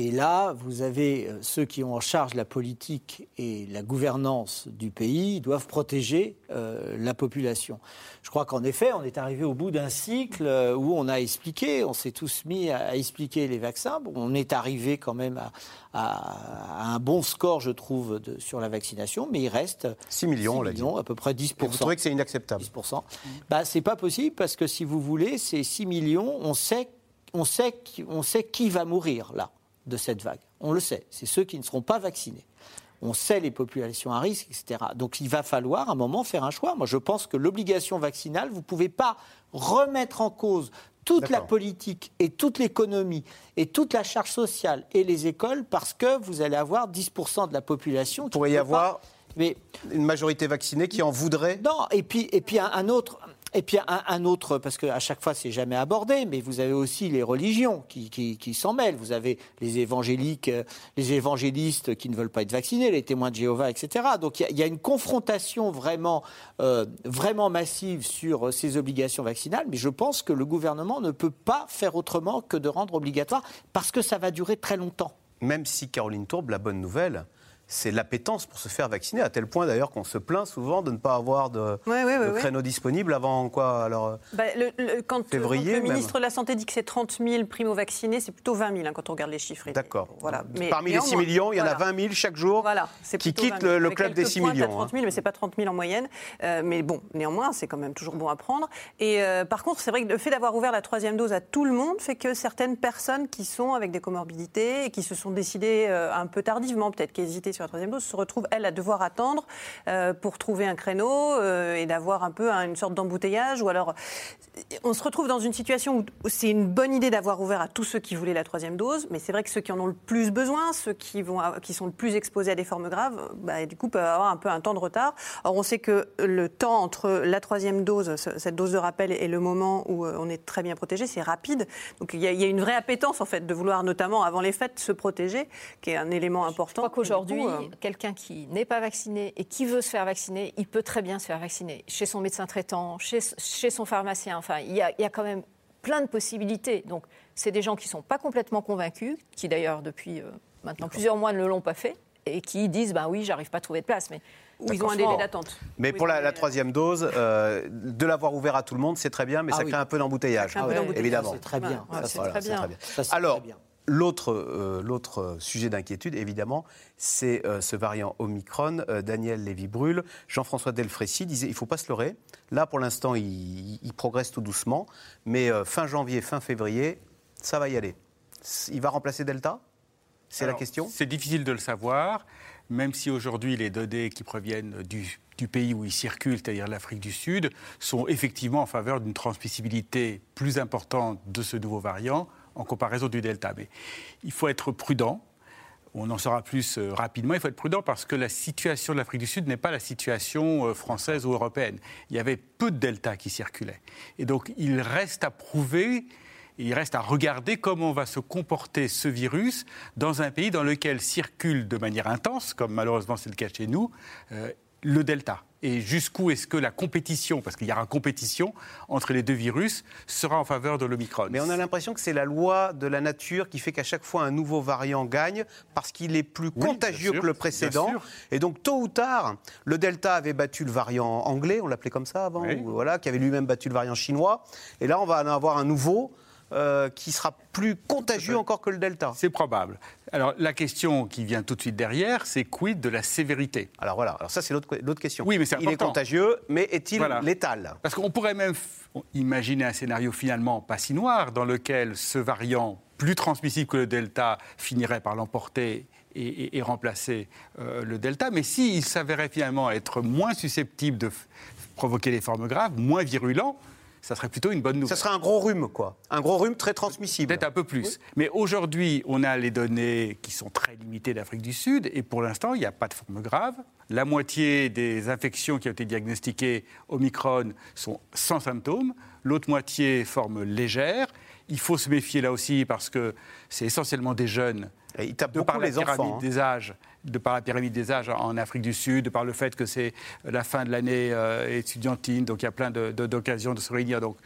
Et là, vous avez euh, ceux qui ont en charge la politique et la gouvernance du pays doivent protéger euh, la population. Je crois qu'en effet, on est arrivé au bout d'un cycle euh, où on a expliqué, on s'est tous mis à, expliquer les vaccins. on est arrivé quand même à, un bon score, je trouve, de, sur la vaccination, mais il reste 6 millions, 6 millions à peu près 10%. vous trouvez que c'est inacceptable? 10%. Bah, c'est pas possible parce que si vous voulez, ces 6 millions, on sait, on sait, on sait qui va mourir là de cette vague. On le sait, c'est ceux qui ne seront pas vaccinés. On sait les populations à risque, etc. Donc il va falloir à un moment faire un choix. Moi, je pense que l'obligation vaccinale, vous ne pouvez pas remettre en cause toute la politique et toute l'économie et toute la charge sociale et les écoles parce que vous allez avoir 10% de la population qui pourrait y avoir mais, une majorité vaccinée qui en voudrait Non, et puis, et puis un, autre, et puis un, autre, parce qu'à chaque fois c'est jamais abordé, mais vous avez aussi les religions qui, s'en mêlent. Vous avez les évangéliques, euh, les évangélistes qui ne veulent pas être vaccinés, les témoins de Jéhovah, etc. Donc il y, a une confrontation vraiment, euh, vraiment massive sur ces obligations vaccinales, mais je pense que le gouvernement ne peut pas faire autrement que de rendre obligatoire, parce que ça va durer très longtemps. Même si Caroline Tourbe, la bonne nouvelle, c'est l'appétence pour se faire vacciner, à tel point d'ailleurs qu'on se plaint souvent de ne pas avoir de, créneau disponible avant quoi alors, bah, quand, février, le ministre de la Santé dit que c'est 30 000 primo-vaccinés, c'est plutôt 20 000 hein, quand on regarde les chiffres. D'accord. Voilà. Parmi les 6 millions, il y en a 20 000 chaque jour qui quittent le, club des 6 millions. 30 000, hein. mais ce n'est pas 30 000 en moyenne. Euh, mais bon, néanmoins, c'est quand même toujours bon à prendre. Et euh, par contre, c'est vrai que le fait d'avoir ouvert la troisième dose à tout le monde fait que certaines personnes qui sont avec des comorbidités et qui se sont décidées euh, un peu tardivement, peut-être qui hésitaient sur la troisième dose se retrouve, elle, à devoir attendre euh, pour trouver un créneau euh, et d'avoir un peu une sorte d'embouteillage. Ou alors, on se retrouve dans une situation où c'est une bonne idée d'avoir ouvert à tous ceux qui voulaient la troisième dose, mais c'est vrai que ceux qui en ont le plus besoin, ceux qui, vont, qui sont le plus exposés à des formes graves, bah, du coup, peuvent avoir un peu un temps de retard. Or, on sait que le temps entre la troisième dose, cette dose de rappel, et le moment où euh, on est très bien protégé, c'est rapide. Donc, il y, a une vraie appétence, en fait, de vouloir, notamment avant les fêtes, se protéger, qui est un élément important. Je crois qu'aujourd'hui, quelqu'un qui n'est pas vacciné et qui veut se faire vacciner, il peut très bien se faire vacciner chez son médecin traitant, chez, chez son pharmacien. Enfin, il y, a, il y a quand même plein de possibilités. Donc, c'est des gens qui ne sont pas complètement convaincus, qui d'ailleurs, depuis euh, maintenant plusieurs mois, ne l'ont pas fait, et qui disent ben oui, j'arrive pas à trouver de place. Mais ils ont un délai d'attente. Mais pour la, troisième dose, euh, de l'avoir ouvert à tout le monde, c'est très bien, mais ah ça crée un peu d'embouteillage, évidemment. C'est très bien. très, bien. Alors, L'autre, euh, l'autre sujet d'inquiétude, évidemment, c'est euh, ce variant Omicron. Euh, Daniel Lévy-Brûle, Jean-François Delfrécy disait il ne faut pas se leurrer. Là, pour l'instant, il, progresse tout doucement. Mais fin janvier, fin février, ça va y aller. Il va remplacer Delta? C'est la question? C'est difficile de le savoir, même si aujourd'hui les données qui proviennent du, du pays où il circule, c'est-à-dire l'Afrique du Sud, sont effectivement en faveur d'une transmissibilité plus importante de ce nouveau variant en comparaison du Delta. Mais il faut être prudent. On en saura plus euh, rapidement. Il faut être prudent parce que la situation de l'Afrique du Sud n'est pas la situation euh, française ou européenne. Il y avait peu de Delta qui circulaient. Et donc, il reste à prouver il reste à regarder comment va se comporter ce virus dans un pays dans lequel circule de manière intense, comme malheureusement c'est le cas chez nous, euh, le Delta et jusqu'où est-ce que la compétition, parce qu'il y aura compétition entre les deux virus, sera en faveur de l'Omicron. Mais on a l'impression que c'est la loi de la nature qui fait qu'à chaque fois un nouveau variant gagne parce qu'il est plus contagieux que le précédent. Et donc tôt ou tard, le Delta avait battu le variant anglais, on l'appelait comme ça avant, voilà, qui avait lui-même battu le variant chinois. Et là, on va en avoir un nouveau. Euh, qui sera plus contagieux encore que le Delta. C'est probable. Alors la question qui vient tout de suite derrière, c'est quid de la sévérité? Alors voilà, alors ça c'est l'autre question. Oui, mais c'est Il est contagieux, mais est-il létal? Parce qu'on pourrait même imaginer un scénario finalement pas si noir, dans lequel ce variant plus transmissible que le Delta finirait par l'emporter et, remplacer euh, le Delta. Mais s'il s'avérait finalement être moins susceptible de provoquer des formes graves, moins virulent, ça serait plutôt une bonne nouvelle. Ça serait un gros rhume, quoi. Un gros rhume très transmissible. Peut-être un peu plus. Mais aujourd'hui, on a les données qui sont très limitées d'Afrique du Sud, et pour l'instant, il n'y a pas de forme grave. La moitié des infections qui ont été diagnostiquées Omicron sont sans symptômes, l'autre moitié forme légère. Il faut se méfier là aussi parce que c'est essentiellement des jeunes. Et ils tapent de par les enfants. Hein. des âges de par la pyramide des âges en Afrique du Sud, de par le fait que c'est la fin de l'année euh, étudiantine, donc il y a plein d'occasions de, se réunir. Donc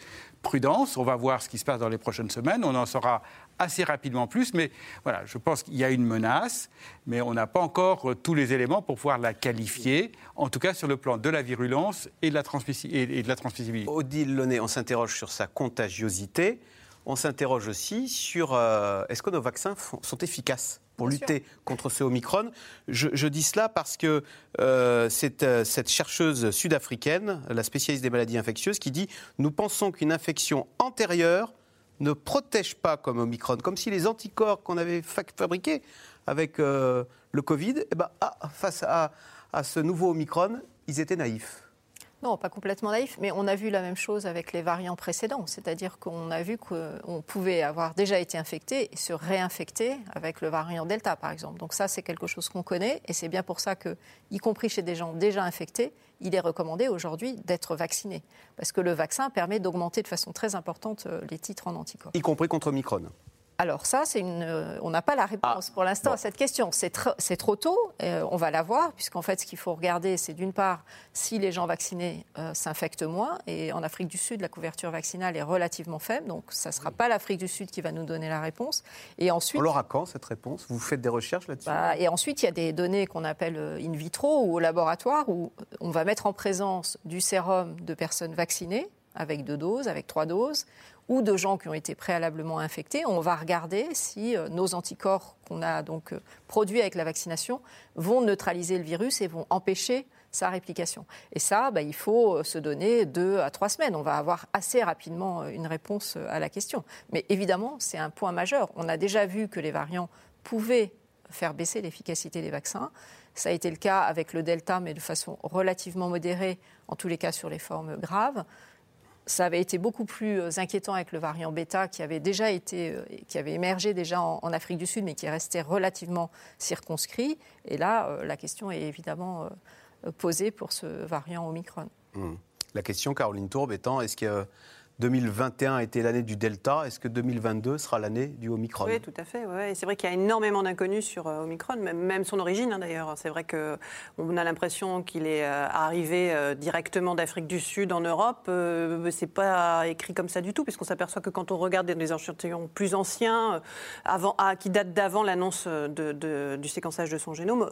prudence, on va voir ce qui se passe dans les prochaines semaines, on en saura assez rapidement plus. Mais voilà, je pense qu'il y a une menace, mais on n'a pas encore euh, tous les éléments pour pouvoir la qualifier, en tout cas sur le plan de la virulence et de la, et de la transmissibilité. Odile Launay, on s'interroge sur sa contagiosité. On s'interroge aussi sur euh, est-ce que nos vaccins sont efficaces? Pour lutter contre ce Omicron. Je, dis cela parce que euh, c'est cette chercheuse sud-africaine, la spécialiste des maladies infectieuses, qui dit Nous pensons qu'une infection antérieure ne protège pas comme Omicron, comme si les anticorps qu'on avait fabriqués avec euh, le Covid, eh ben, ah, face à, à ce nouveau Omicron, ils étaient naïfs. Non, pas complètement naïf, mais on a vu la même chose avec les variants précédents. C'est-à-dire qu'on a vu qu'on pouvait avoir déjà été infecté et se réinfecter avec le variant Delta, par exemple. Donc ça, c'est quelque chose qu'on connaît et c'est bien pour ça que, y compris chez des gens déjà infectés, il est recommandé aujourd'hui d'être vacciné. Parce que le vaccin permet d'augmenter de façon très importante euh, les titres en anticorps. Y compris contre Omicron alors ça, une, euh, on n'a pas la réponse ah, pour l'instant à cette question. C'est, trop tôt, euh, on va la voir, puisqu'en fait, ce qu'il faut regarder, c'est d'une part si les gens vaccinés euh, s'infectent moins. Et en Afrique du Sud, la couverture vaccinale est relativement faible, donc ça ne sera pas l'Afrique du Sud qui va nous donner la réponse. Et ensuite, on l'aura quand cette réponse? Vous faites des recherches là-dessus? Bah, Et ensuite, il y a des données qu'on appelle in vitro ou au laboratoire où on va mettre en présence du sérum de personnes vaccinées avec deux doses, avec trois doses, ou de gens qui ont été préalablement infectés, on va regarder si euh, nos anticorps qu'on a donc euh, produits avec la vaccination vont neutraliser le virus et vont empêcher sa réplication. Et ça, bah, il faut euh, se donner deux à trois semaines. On va avoir assez rapidement une réponse à la question. Mais évidemment, c'est un point majeur. On a déjà vu que les variants pouvaient faire baisser l'efficacité des vaccins. Ça a été le cas avec le Delta, mais de façon relativement modérée, en tous les cas sur les formes graves ça avait été beaucoup plus euh, inquiétant avec le variant bêta qui avait déjà été, euh, qui avait émergé déjà en, Afrique du Sud, mais qui restait relativement circonscrit. Et là, euh, la question est évidemment posée pour ce variant Omicron. Mmh. La question, Caroline Tourbe, étant est-ce que 2021 a été l'année du Delta. Est-ce que 2022 sera l'année du Omicron? Oui, tout à fait. Ouais. C'est vrai qu'il y a énormément d'inconnus sur euh, Omicron, même, son origine hein, d'ailleurs. C'est vrai qu'on a l'impression qu'il est euh, arrivé euh, directement d'Afrique du Sud en Europe. Ce c'est pas écrit comme ça du tout, puisqu'on s'aperçoit que quand on regarde des échantillons plus anciens, avant, ah, qui datent d'avant l'annonce du séquençage de son génome,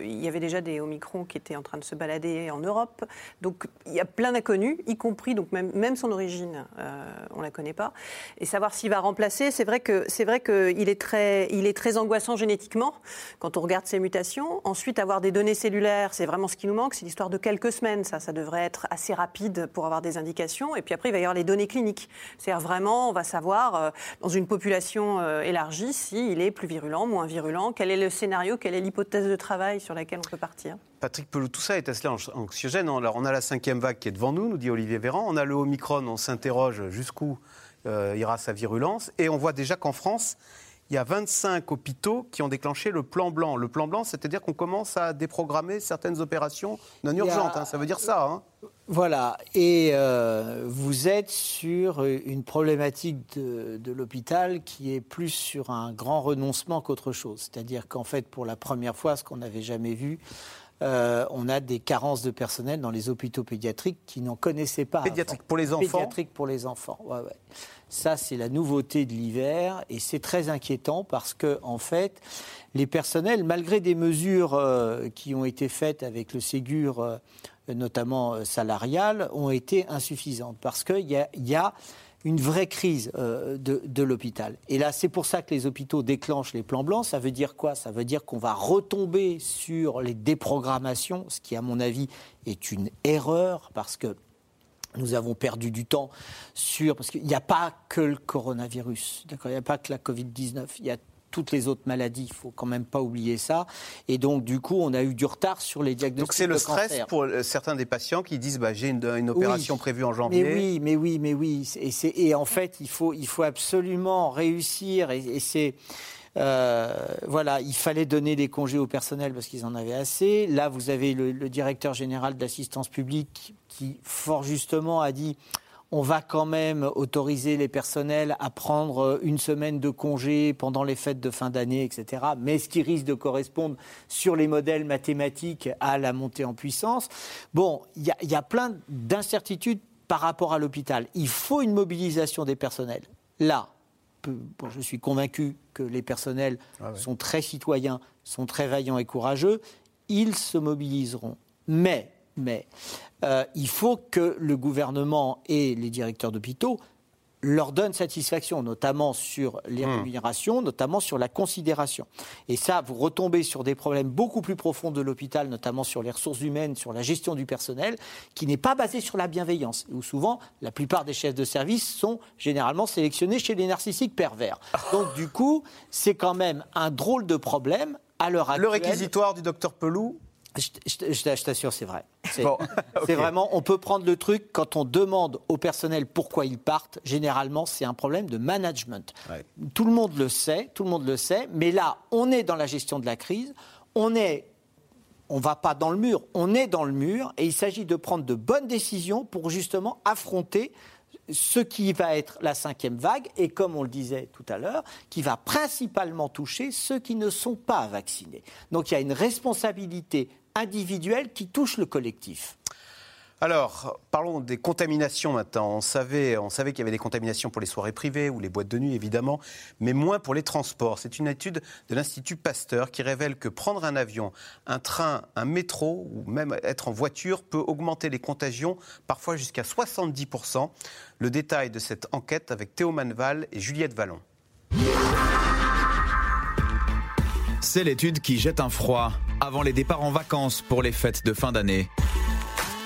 il y avait déjà des Omicrons qui étaient en train de se balader en Europe. Donc il y a plein d'inconnus, y compris donc même son origine euh, on ne la connaît pas. Et savoir s'il va remplacer, c'est vrai qu'il est très, est très angoissant génétiquement quand on regarde ses mutations. Ensuite, avoir des données cellulaires, c'est vraiment ce qui nous manque. C'est l'histoire de quelques semaines. Ça, ça devrait être assez rapide pour avoir des indications. Et puis après, il va y avoir les données cliniques. C'est-à-dire vraiment, on va savoir euh, dans une population euh, élargie s'il est plus virulent, moins virulent, quel est le scénario, quelle est l'hypothèse de travail sur laquelle on peut partir. Patrick Pelou, tout ça est assez anxiogène. Alors, on a la cinquième vague qui est devant nous, nous dit Olivier Véran. On a le Omicron, on s'interroge jusqu'où euh, ira sa virulence. Et on voit déjà qu'en France, il y a 25 hôpitaux qui ont déclenché le plan blanc. Le plan blanc, c'est-à-dire qu'on commence à déprogrammer certaines opérations non urgentes. Hein. ça veut dire ça. Hein. Voilà. Et euh, vous êtes sur une problématique de, de l'hôpital qui est plus sur un grand renoncement qu'autre chose. C'est-à-dire qu'en fait, pour la première fois, ce qu'on n'avait jamais vu, euh, on a des carences de personnel dans les hôpitaux pédiatriques qui n'en connaissaient pas. Pédiatrique pour les enfants Pédiatrique pour les enfants, ouais, ouais. Ça, c'est la nouveauté de l'hiver et c'est très inquiétant parce que, en fait, les personnels, malgré des mesures euh, qui ont été faites avec le Ségur, euh, notamment salarial, ont été insuffisantes parce qu'il y a une vraie crise euh, de, l'hôpital. Et là, c'est pour ça que les hôpitaux déclenchent les plans blancs. Ça veut dire quoi? Ça veut dire qu'on va retomber sur les déprogrammations, ce qui, à mon avis, est une erreur parce que nous avons perdu du temps sur. Parce qu'il n'y a pas que le coronavirus, d'accord? Il n'y a pas que la Covid-19. Il y a toutes les autres maladies. Il faut quand même pas oublier ça. Et donc, du coup, on a eu du retard sur les diagnostics. Donc, c'est le stress pour euh, certains des patients qui disent bah, j'ai une, opération prévue en janvier. Mais oui, mais oui, mais oui. Et, et en fait, il faut, il faut absolument réussir. Et, c'est. Euh, voilà, il fallait donner des congés au personnel parce qu'ils en avaient assez. Là, vous avez le, le directeur général d'assistance publique qui, fort justement, a dit on va quand même autoriser les personnels à prendre une semaine de congé pendant les fêtes de fin d'année, etc. Mais ce qui risque de correspondre sur les modèles mathématiques à la montée en puissance. Bon, il y, a plein d'incertitudes par rapport à l'hôpital. Il faut une mobilisation des personnels. Là, je suis convaincu que les personnels ah sont très citoyens, sont très vaillants et courageux, ils se mobiliseront. Mais, mais euh, il faut que le gouvernement et les directeurs d'hôpitaux leur donnent satisfaction, notamment sur les hmm. rémunérations, notamment sur la considération. Et ça, vous retombez sur des problèmes beaucoup plus profonds de l'hôpital, notamment sur les ressources humaines, sur la gestion du personnel, qui n'est pas basé sur la bienveillance, où souvent, la plupart des chefs de service sont généralement sélectionnés chez les narcissiques pervers. Donc, du coup, c'est quand même un drôle de problème à l'heure actuelle. Le réquisitoire du docteur Pelou je, t'assure, c'est vrai. C'est vraiment, on peut prendre le truc quand on demande au personnel pourquoi ils partent. Généralement, c'est un problème de management. Tout le monde le sait, tout le monde le sait. Mais là, on est dans la gestion de la crise. On est, on va pas dans le mur. On est dans le mur, et il s'agit de prendre de bonnes décisions pour justement affronter ce qui va être la cinquième vague et, comme on le disait tout à l'heure, qui va principalement toucher ceux qui ne sont pas vaccinés. Donc il y a une responsabilité individuelle qui touche le collectif. Alors, parlons des contaminations maintenant. On savait, qu'il y avait des contaminations pour les soirées privées ou les boîtes de nuit, évidemment, mais moins pour les transports. C'est une étude de l'Institut Pasteur qui révèle que prendre un avion, un train, un métro ou même être en voiture peut augmenter les contagions, parfois jusqu'à 70%. Le détail de cette enquête avec Théo Manval et Juliette Vallon. C'est l'étude qui jette un froid avant les départs en vacances pour les fêtes de fin d'année.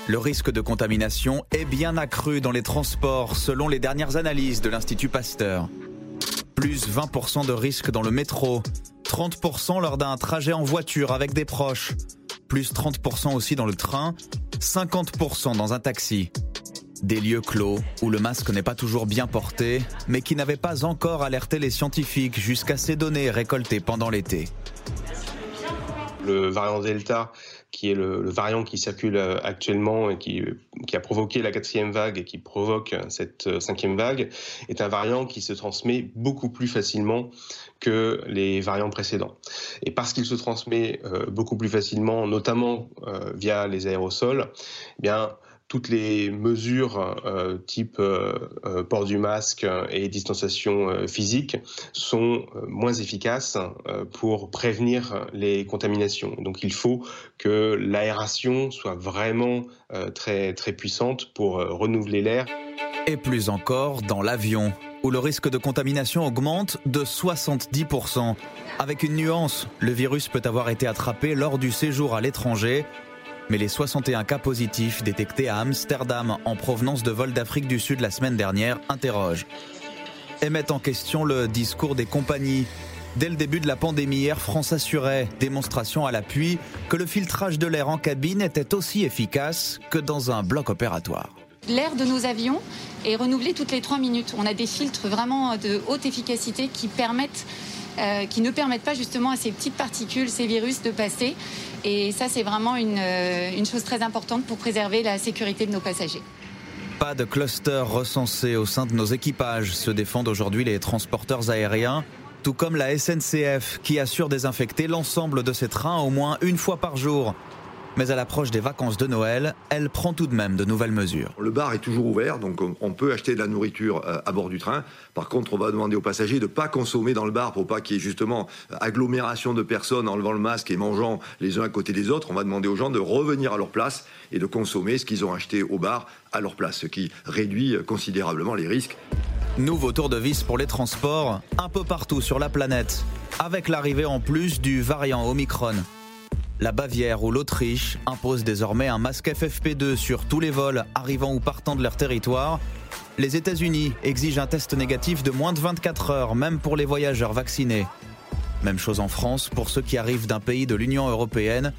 Le risque de contamination est bien accru dans les transports selon les dernières analyses de l'Institut Pasteur. Plus 20% de risque dans le métro, 30% lors d'un trajet en voiture avec des proches, plus 30% aussi dans le train, 50% dans un taxi. Des lieux clos où le masque n'est pas toujours bien porté, mais qui n'avaient pas encore alerté les scientifiques jusqu'à ces données récoltées pendant l'été. Le variant Delta qui est le, variant qui circule euh, actuellement et qui, qui, a provoqué la quatrième vague et qui provoque cette euh, cinquième vague, est un variant qui se transmet beaucoup plus facilement que les variants précédents. Et parce qu'il se transmet euh, beaucoup plus facilement, notamment via les aérosols, eh bien toutes les mesures euh, type euh, euh, port du masque et distanciation physique sont moins efficaces pour prévenir les contaminations. Donc il faut que l'aération soit vraiment très, très puissante pour renouveler l'air. Et plus encore dans l'avion, où le risque de contamination augmente de 70%. Avec une nuance, le virus peut avoir été attrapé lors du séjour à l'étranger mais les 61 cas positifs détectés à Amsterdam en provenance de vols d'Afrique du Sud la semaine dernière interrogent et mettent en question le discours des compagnies. Dès le début de la pandémie, Air France assurait, démonstration à l'appui, que le filtrage de l'air en cabine était aussi efficace que dans un bloc opératoire. L'air de nos avions est renouvelé toutes les trois minutes. On a des filtres vraiment de haute efficacité qui permettent, euh, qui ne permettent pas justement à ces petites particules, ces virus de passer. Et ça, c'est vraiment euh, une, chose très importante pour préserver la sécurité de nos passagers. Pas de cluster recensé au sein de nos équipages, se défendent aujourd'hui les transporteurs aériens, tout comme la SNCF qui assure désinfecter l'ensemble de ses trains au moins une fois par jour. Mais à l'approche des vacances de Noël, elle prend tout de même de nouvelles mesures. Le bar est toujours ouvert, donc on peut acheter de la nourriture euh, à bord du train. Par contre, on va demander aux passagers de ne pas consommer dans le bar pour pas qu'il y ait justement agglomération de personnes en levant le masque et mangeant les uns à côté des autres. On va demander aux gens de revenir à leur place et de consommer ce qu'ils ont acheté au bar à leur place, ce qui réduit considérablement les risques. Nouveau tour de vis pour les transports, un peu partout sur la planète, avec l'arrivée en plus du variant Omicron. La Bavière ou l'Autriche imposent désormais un masque FFP2 sur tous les vols arrivant ou partant de leur territoire. Les États-Unis exigent un test négatif de moins de 24 heures, même pour les voyageurs vaccinés. Même chose en France pour ceux qui arrivent d'un pays de l'Union européenne.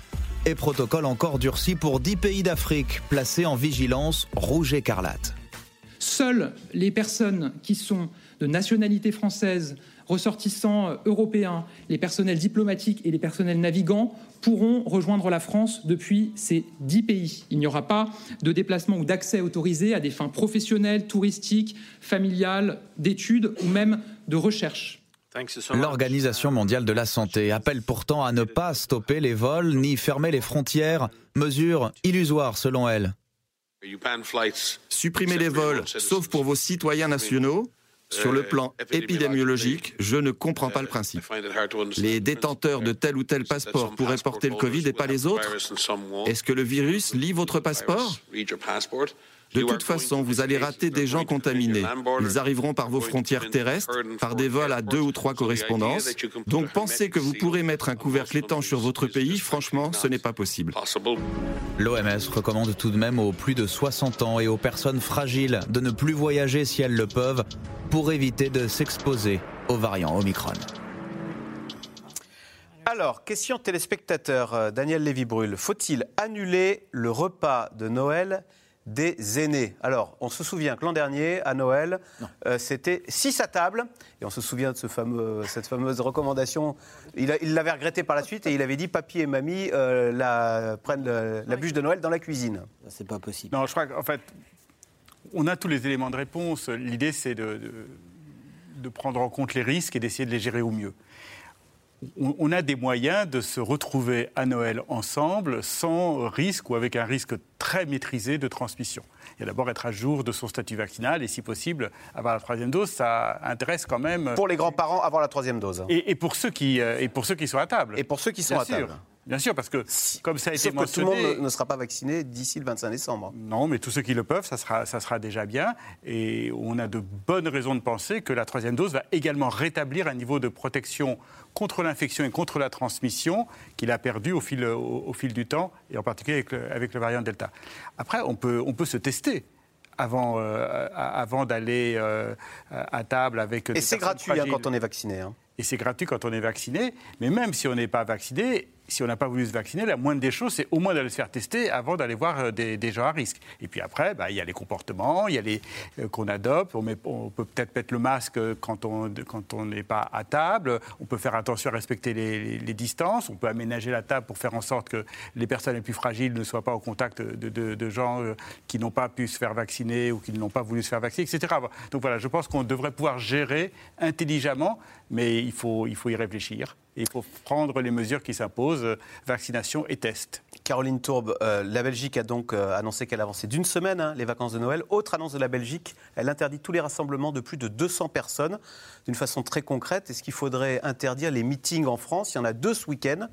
Et protocole encore durci pour 10 pays d'Afrique placés en vigilance rouge écarlate. Seules les personnes qui sont de nationalité française, ressortissants européens, les personnels diplomatiques et les personnels navigants pourront rejoindre la France depuis ces dix pays. Il n'y aura pas de déplacement ou d'accès autorisé à des fins professionnelles, touristiques, familiales, d'études ou même de recherche. L'Organisation mondiale de la santé appelle pourtant à ne pas stopper les vols ni fermer les frontières, mesure illusoire selon elle. Supprimez les vols, sauf pour vos citoyens nationaux, Sur le plan épidémiologique, je ne comprends pas le principe. Les détenteurs de tel ou tel passeport pourraient porter le Covid et pas les autres Est-ce que le virus lit votre passeport? De toute façon, vous allez rater des gens contaminés. Ils arriveront par vos frontières terrestres, par des vols à deux ou trois correspondances. Donc penser que vous pourrez mettre un couvercle étanche sur votre pays, franchement, ce n'est pas possible. L'OMS recommande tout de même aux plus de 60 ans et aux personnes fragiles de ne plus voyager si elles le peuvent pour éviter de s'exposer aux variants Omicron. Alors, question téléspectateur, euh, Daniel Lévy-Brûle. Faut-il annuler le repas de Noël des aînés. Alors, on se souvient que l'an dernier, à Noël, euh, c'était 6 à table. Et on se souvient de ce fameux, cette fameuse recommandation. Il l'avait regretté par la suite et il avait dit papy et mamie euh, la, prennent la bûche de Noël dans la cuisine. C'est pas possible. Non, je crois qu'en fait, on a tous les éléments de réponse. L'idée, c'est de, de prendre en compte les risques et d'essayer de les gérer au mieux on a des moyens de se retrouver à Noël ensemble sans risque ou avec un risque très maîtrisé de transmission. Il y a d'abord être à jour de son statut vaccinal et si possible avoir la troisième dose, ça intéresse quand même. Pour les grands-parents, avoir la troisième dose. Et, pour ceux qui, euh, et pour ceux qui sont à table. Et pour ceux qui sont à table. Bien sûr, parce que comme ça a été Sauf que tout le monde ne sera pas vacciné d'ici le 25 décembre. Non, mais tous ceux qui le peuvent, ça sera, ça sera déjà bien. Et on a de bonnes raisons de penser que la troisième dose va également rétablir un niveau de protection contre l'infection et contre la transmission qu'il a perdu au fil, au, fil du temps, et en particulier avec le, avec le variant Delta. Après, on peut, on peut se tester avant, euh, avant d'aller euh, à table avec. Et c'est gratuit hein, quand on est vacciné. Hein. Et c'est gratuit quand on est vacciné. Mais même si on n'est pas vacciné, si on n'a pas voulu se vacciner, la moindre des choses, c'est au moins d'aller se faire tester avant d'aller voir euh, des, gens à risque. Et puis après, bah, il y a les comportements, il y a les euh, qu'on adopte. On, peut peut-être mettre le masque quand on quand on n'est pas à table. On peut faire attention à respecter les, distances. On peut aménager la table pour faire en sorte que les personnes les plus fragiles ne soient pas au contact de, de gens euh, qui n'ont pas pu se faire vacciner ou qui n'ont pas voulu se faire vacciner, etc. Donc voilà, je pense qu'on devrait pouvoir gérer intelligemment, mais il faut, il faut y réfléchir il faut prendre les mesures qui s'imposent, vaccination et test. Caroline Tourbe, euh, la Belgique a donc euh, annoncé qu'elle avançait d'une semaine hein, les vacances de Noël. Autre annonce de la Belgique, elle interdit tous les rassemblements de plus de 200 personnes d'une façon très concrète. Est-ce qu'il faudrait interdire les meetings en France? Il y en a deux ce week-end.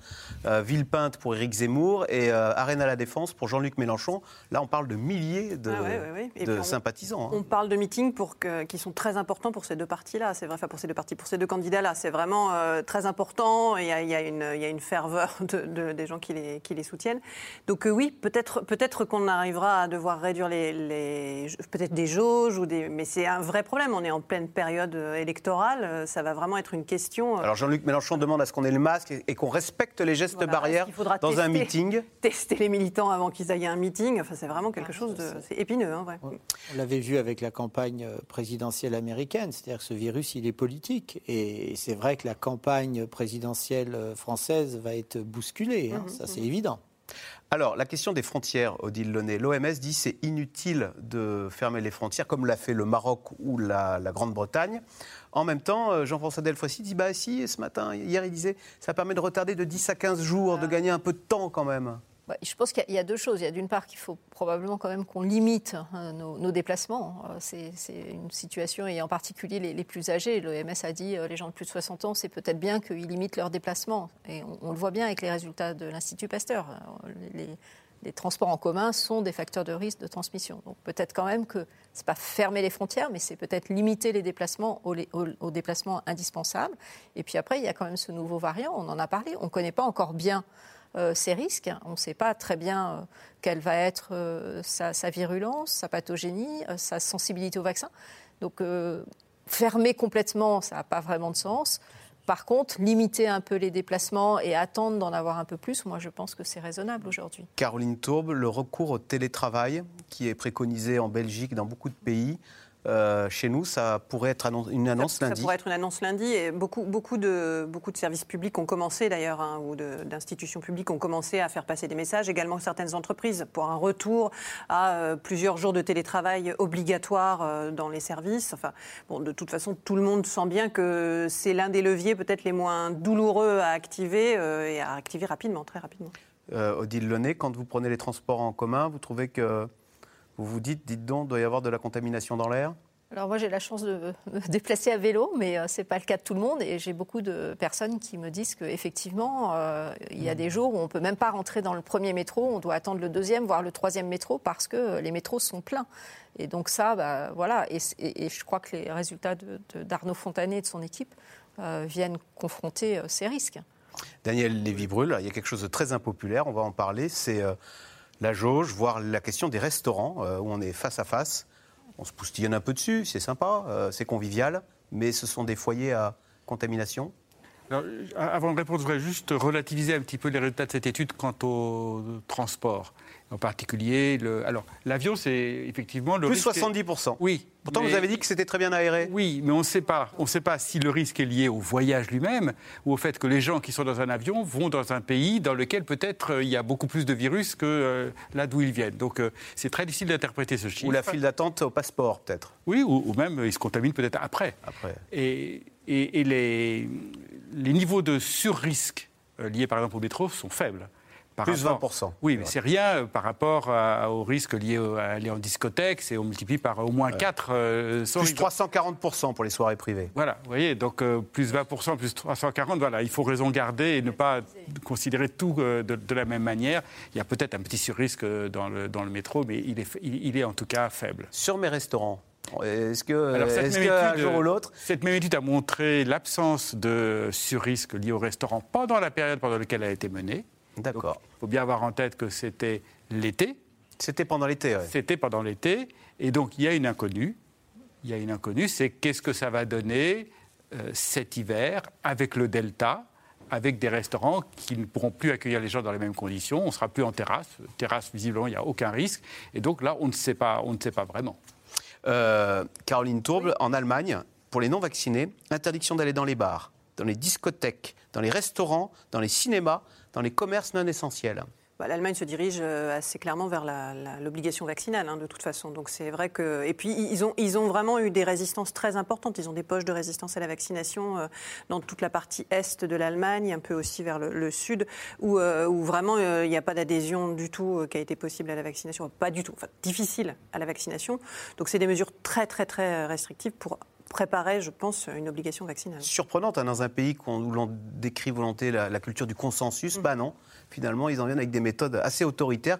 Euh, Villepinte pour Éric Zemmour et Arène à la Défense pour Jean-Luc Mélenchon. Là, on parle de milliers de, ah sympathisants. Hein. On, parle de meetings pour qui sont très importants pour ces deux partis-là. C'est vrai, enfin pour ces deux partis, pour ces deux candidats-là. C'est vraiment très important il y a, une, ferveur des gens qui les, soutiennent. Donc euh, oui, peut-être peut qu'on arrivera à devoir réduire les, peut-être des jauges, ou des, mais c'est un vrai problème. On est en pleine période euh, électorale, euh, ça va vraiment être une question. Alors Jean-Luc Mélenchon demande à ce qu'on ait le masque et, qu'on respecte les gestes barrières dans un meeting? Tester les militants avant qu'ils aillent à un meeting, enfin, c'est vraiment quelque chose de... C'est épineux. Hein, On l'avait vu avec la campagne présidentielle américaine, c'est-à-dire que ce virus, il est politique. Et c'est vrai que la campagne présidentielle française va être bousculée, hein, mhm, ça c'est évident. Alors, la question des frontières, Odile Launay. L'OMS dit c'est inutile de fermer les frontières, comme l'a fait le Maroc ou la, Grande-Bretagne. En même temps, euh, Jean-François Delfoissy dit bah si, ce matin, hier, il disait ça permet de retarder de 10 à 15 jours, de ah. gagner un peu de temps quand même. Bah, je pense qu'il y, a deux choses. Il y a d'une part qu'il faut probablement quand même qu'on limite hein, nos, déplacements. Euh, c'est une situation, et en particulier les, plus âgés. L'OMS a dit euh, les gens de plus de 60 ans, c'est peut-être bien qu'ils limitent leurs déplacements. Et on, le voit bien avec les résultats de l'Institut Pasteur. Euh, les, transports en commun sont des facteurs de risque de transmission. Donc peut-être quand même que ce n'est pas fermer les frontières, mais c'est peut-être limiter les déplacements aux, déplacements indispensables. Et puis après, il y a quand même ce nouveau variant, on en a parlé. On ne connaît pas encore bien ces risques. On ne sait pas très bien euh, quelle va être euh, sa, virulence, sa pathogénie, sa sensibilité au vaccin. Donc fermer complètement, ça n'a pas vraiment de sens. Par contre, limiter un peu les déplacements et attendre d'en avoir un peu plus, moi je pense que c'est raisonnable aujourd'hui. Caroline Tourbe, le recours au télétravail qui est préconisé en Belgique, dans beaucoup de pays, euh, chez nous, ça pourrait être une annonce lundi. Ça pourrait être une annonce lundi. Et beaucoup, beaucoup, de, beaucoup de services publics ont commencé d'ailleurs, hein, ou d'institutions publiques ont commencé à faire passer des messages. Également certaines entreprises pour un retour à euh, plusieurs jours de télétravail obligatoire euh, dans les services. Enfin, bon, de toute façon, tout le monde sent bien que c'est l'un des leviers peut-être les moins douloureux à activer et à activer rapidement, très rapidement. Odile Launay, quand vous prenez les transports en commun, vous trouvez que vous vous dites, dites donc, doit y avoir de la contamination dans l'air? Alors moi j'ai la chance de me déplacer à vélo, mais euh, ce n'est pas le cas de tout le monde. Et j'ai beaucoup de personnes qui me disent qu'effectivement, euh, il y a des jours où on ne peut même pas rentrer dans le premier métro, on doit attendre le deuxième, voire le troisième métro, parce que les métros sont pleins. Et donc ça, bah, voilà. Et, je crois que les résultats d'Arnaud Fontanet et de son équipe euh, viennent confronter ces risques. Daniel Lévy-Brûle, il y a quelque chose de très impopulaire, on va en parler, c'est la jauge, voire la question des restaurants, où on est face à face on se poustillonne un peu dessus, c'est sympa, euh, c'est convivial, mais ce sont des foyers à contamination avant de répondre, je voudrais juste relativiser un petit peu les résultats de cette étude quant au transport. En particulier, le... alors l'avion, c'est effectivement le plus risque 70%. Oui. Pourtant, vous avez dit que c'était très bien aéré. Oui, mais on ne sait pas. On sait pas si le risque est lié au voyage lui-même ou au fait que les gens qui sont dans un avion vont dans un pays dans lequel peut-être euh, il y a beaucoup plus de virus que euh, là d'où ils viennent. Donc c'est très difficile d'interpréter ce chiffre. Ou la file d'attente au passeport, peut-être. Oui, ou, ou, même ils se contaminent peut-être après. Après. Et, et, et les les niveaux de sur-risque euh, liés par exemple au métro sont faibles. Par plus 20%. Oui, mais c'est rien euh, par rapport au risque lié à aller en discothèque. C'est on multiplie par au moins 4. Euh, plus 340% pour les soirées privées. Voilà, vous voyez, donc plus 20%, plus 340, voilà, il faut raison garder et ne pas considérer tout de, la même manière. Il y a peut-être un petit sur-risque dans le, dans le métro, mais il est, il est en tout cas faible. Sur mes restaurants, est-ce que, jour ou l'autre Cette même étude a montré l'absence de surrisque lié au restaurant pendant la période pendant laquelle elle a été menée. D'accord. Il faut bien avoir en tête que c'était l'été. C'était pendant l'été, oui. C'était pendant l'été. Et donc, il y a une inconnue. Il y a une inconnue, c'est qu'est-ce que ça va donner euh, cet hiver avec le Delta, avec des restaurants qui ne pourront plus accueillir les gens dans les mêmes conditions. On ne sera plus en terrasse. Terrasse, visiblement, il n'y a aucun risque. Et donc là, on ne sait pas, on ne sait pas vraiment. Euh, Caroline Tourble, en Allemagne, pour les non-vaccinés, interdiction d'aller dans les bars, dans les discothèques, dans les restaurants, dans les cinémas, dans les commerces non essentiels. Bah, L'Allemagne se dirige euh, assez clairement vers l'obligation vaccinale, hein, de toute façon. Donc c'est vrai que et puis ils ont vraiment eu des résistances très importantes. Ils ont des poches de résistance à la vaccination euh, dans toute la partie est de l'Allemagne, un peu aussi vers le, sud, où, euh, vraiment il n'y a pas d'adhésion du tout qui a été possible à la vaccination, pas du tout, enfin difficile à la vaccination. Donc c'est des mesures très très très restrictives pour préparer, je pense, une obligation vaccinale. Surprenante hein, dans un pays où l'on décrit volonté la, culture du consensus. Mm. Bah non, finalement, ils en viennent avec des méthodes assez autoritaires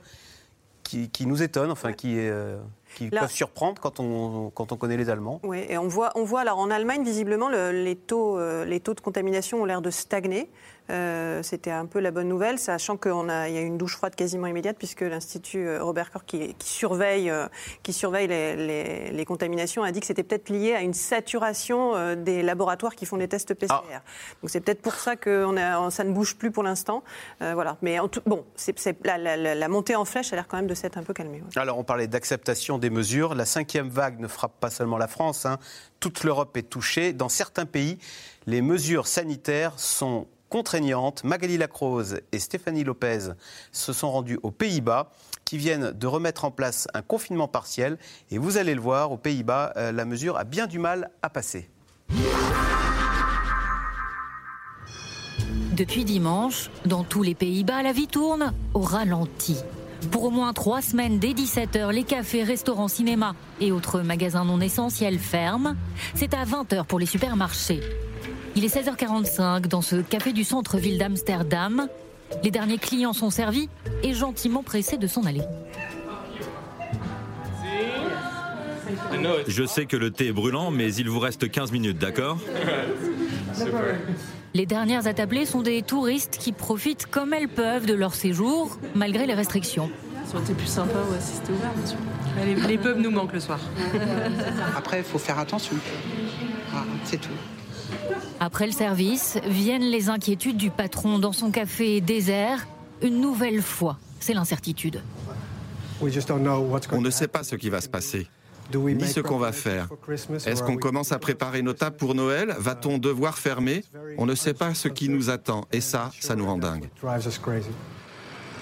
qui, nous étonnent, enfin, qui, euh, qui peuvent surprendre quand on, quand on connaît les Allemands. Oui, et on voit, on voit alors en Allemagne, visiblement, les, taux, euh, les taux de contamination ont l'air de stagner. Euh, c'était un peu la bonne nouvelle, sachant qu'il y a une douche froide quasiment immédiate, puisque l'Institut euh, Robert Koch, qui, surveille, euh, qui surveille les, contaminations, a dit que c'était peut-être lié à une saturation des laboratoires qui font des tests PCR. Ah. Donc c'est peut-être pour ça que ça ne bouge plus pour l'instant. voilà. Mais bon, la, montée en flèche a l'air quand même de s'être un peu calmée. Alors on parlait d'acceptation des mesures. La cinquième vague ne frappe pas seulement la France. Hein. Toute l'Europe est touchée. Dans certains pays, les mesures sanitaires sont contraignantes. Magali Lacrose et Stéphanie Lopez se sont rendues aux Pays-Bas qui viennent de remettre en place un confinement partiel. Et vous allez le voir, aux Pays-Bas, euh, la mesure a bien du mal à passer. Depuis dimanche, dans tous les Pays-Bas, la vie tourne au ralenti. Pour au moins trois semaines, dès 17h, les cafés, restaurants, cinémas et autres magasins non essentiels ferment. C'est à 20h pour les supermarchés. Il est 16h45 dans ce café du centre-ville d'Amsterdam. Les derniers clients sont servis et gentiment pressés de s'en aller. Je sais que le thé est brûlant, mais il vous reste 15 minutes, d'accord? Les dernières attablées sont des touristes qui profitent comme elles peuvent de leur séjour, malgré les restrictions. Ça aurait été plus sympa si c'était ouvert, bien sûr. Les, les pubs nous manquent le soir. Après, il faut faire attention. c'est tout. Après le service, viennent les inquiétudes du patron dans son café désert. Une nouvelle fois, c'est l'incertitude. On ne sait pas ce qui va se passer, ni ce qu'on va faire. Est-ce qu'on commence à préparer nos tables pour Noël? Va-t-on devoir fermer? On ne sait pas ce qui nous attend, et ça, ça nous rend dingue.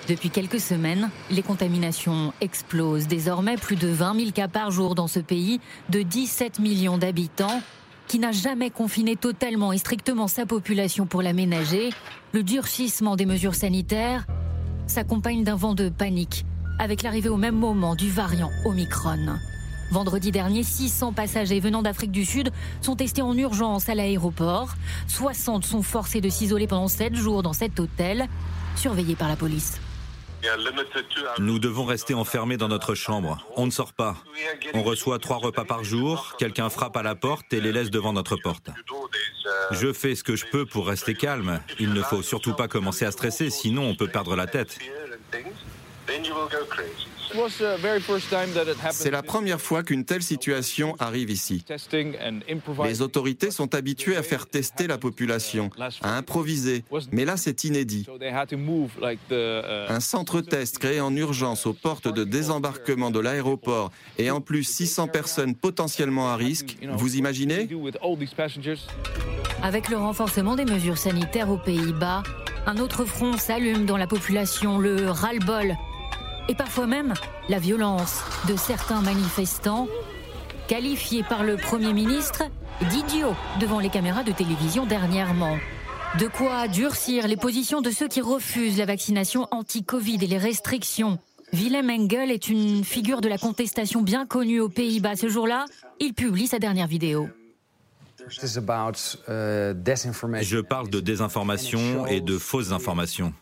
Depuis quelques semaines, les contaminations explosent. Désormais, plus de 20 000 cas par jour dans ce pays de 17 millions d'habitants qui n'a jamais confiné totalement et strictement sa population pour l'aménager, le durcissement des mesures sanitaires s'accompagne d'un vent de panique, avec l'arrivée au même moment du variant Omicron. Vendredi dernier, 600 passagers venant d'Afrique du Sud sont testés en urgence à l'aéroport. 60 sont forcés de s'isoler pendant 7 jours dans cet hôtel, surveillé par la police. Nous devons rester enfermés dans notre chambre. On ne sort pas. On reçoit trois repas par jour, quelqu'un frappe à la porte et les laisse devant notre porte. Je fais ce que je peux pour rester calme. Il ne faut surtout pas commencer à stresser, sinon on peut perdre la tête. C'est la première fois qu'une telle situation arrive ici. Les autorités sont habituées à faire tester la population, à improviser, mais là c'est inédit. Un centre test créé en urgence aux portes de désembarquement de l'aéroport. Et en plus 600 personnes potentiellement à risque, vous imaginez? Avec le renforcement des mesures sanitaires aux Pays-Bas, un autre front s'allume dans la population, le ras-le-bol et parfois même la violence de certains manifestants, qualifiés par le Premier ministre d'idiots devant les caméras de télévision dernièrement. De quoi durcir les positions de ceux qui refusent la vaccination anti-Covid et les restrictions. Willem Engel est une figure de la contestation bien connue aux Pays-Bas. Ce jour-là, il publie sa dernière vidéo. Je parle de désinformation et de fausses informations.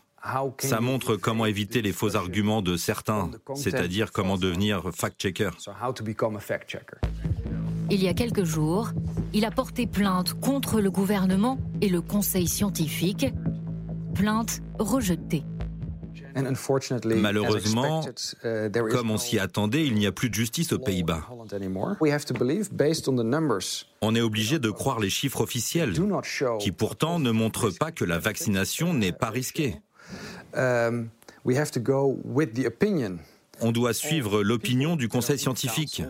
Ça montre comment éviter les faux arguments de certains, c'est-à-dire comment devenir fact-checker. Il y a quelques jours, il a porté plainte contre le gouvernement et le conseil scientifique. Plainte rejetée. Malheureusement, uh, comme on s'y attendait, il n'y a plus de justice aux Pays-Bas. On est obligé de croire les chiffres officiels, qui pourtant ne montrent pas que la vaccination n'est pas risquée. Um, On doit suivre l'opinion du Conseil scientifique,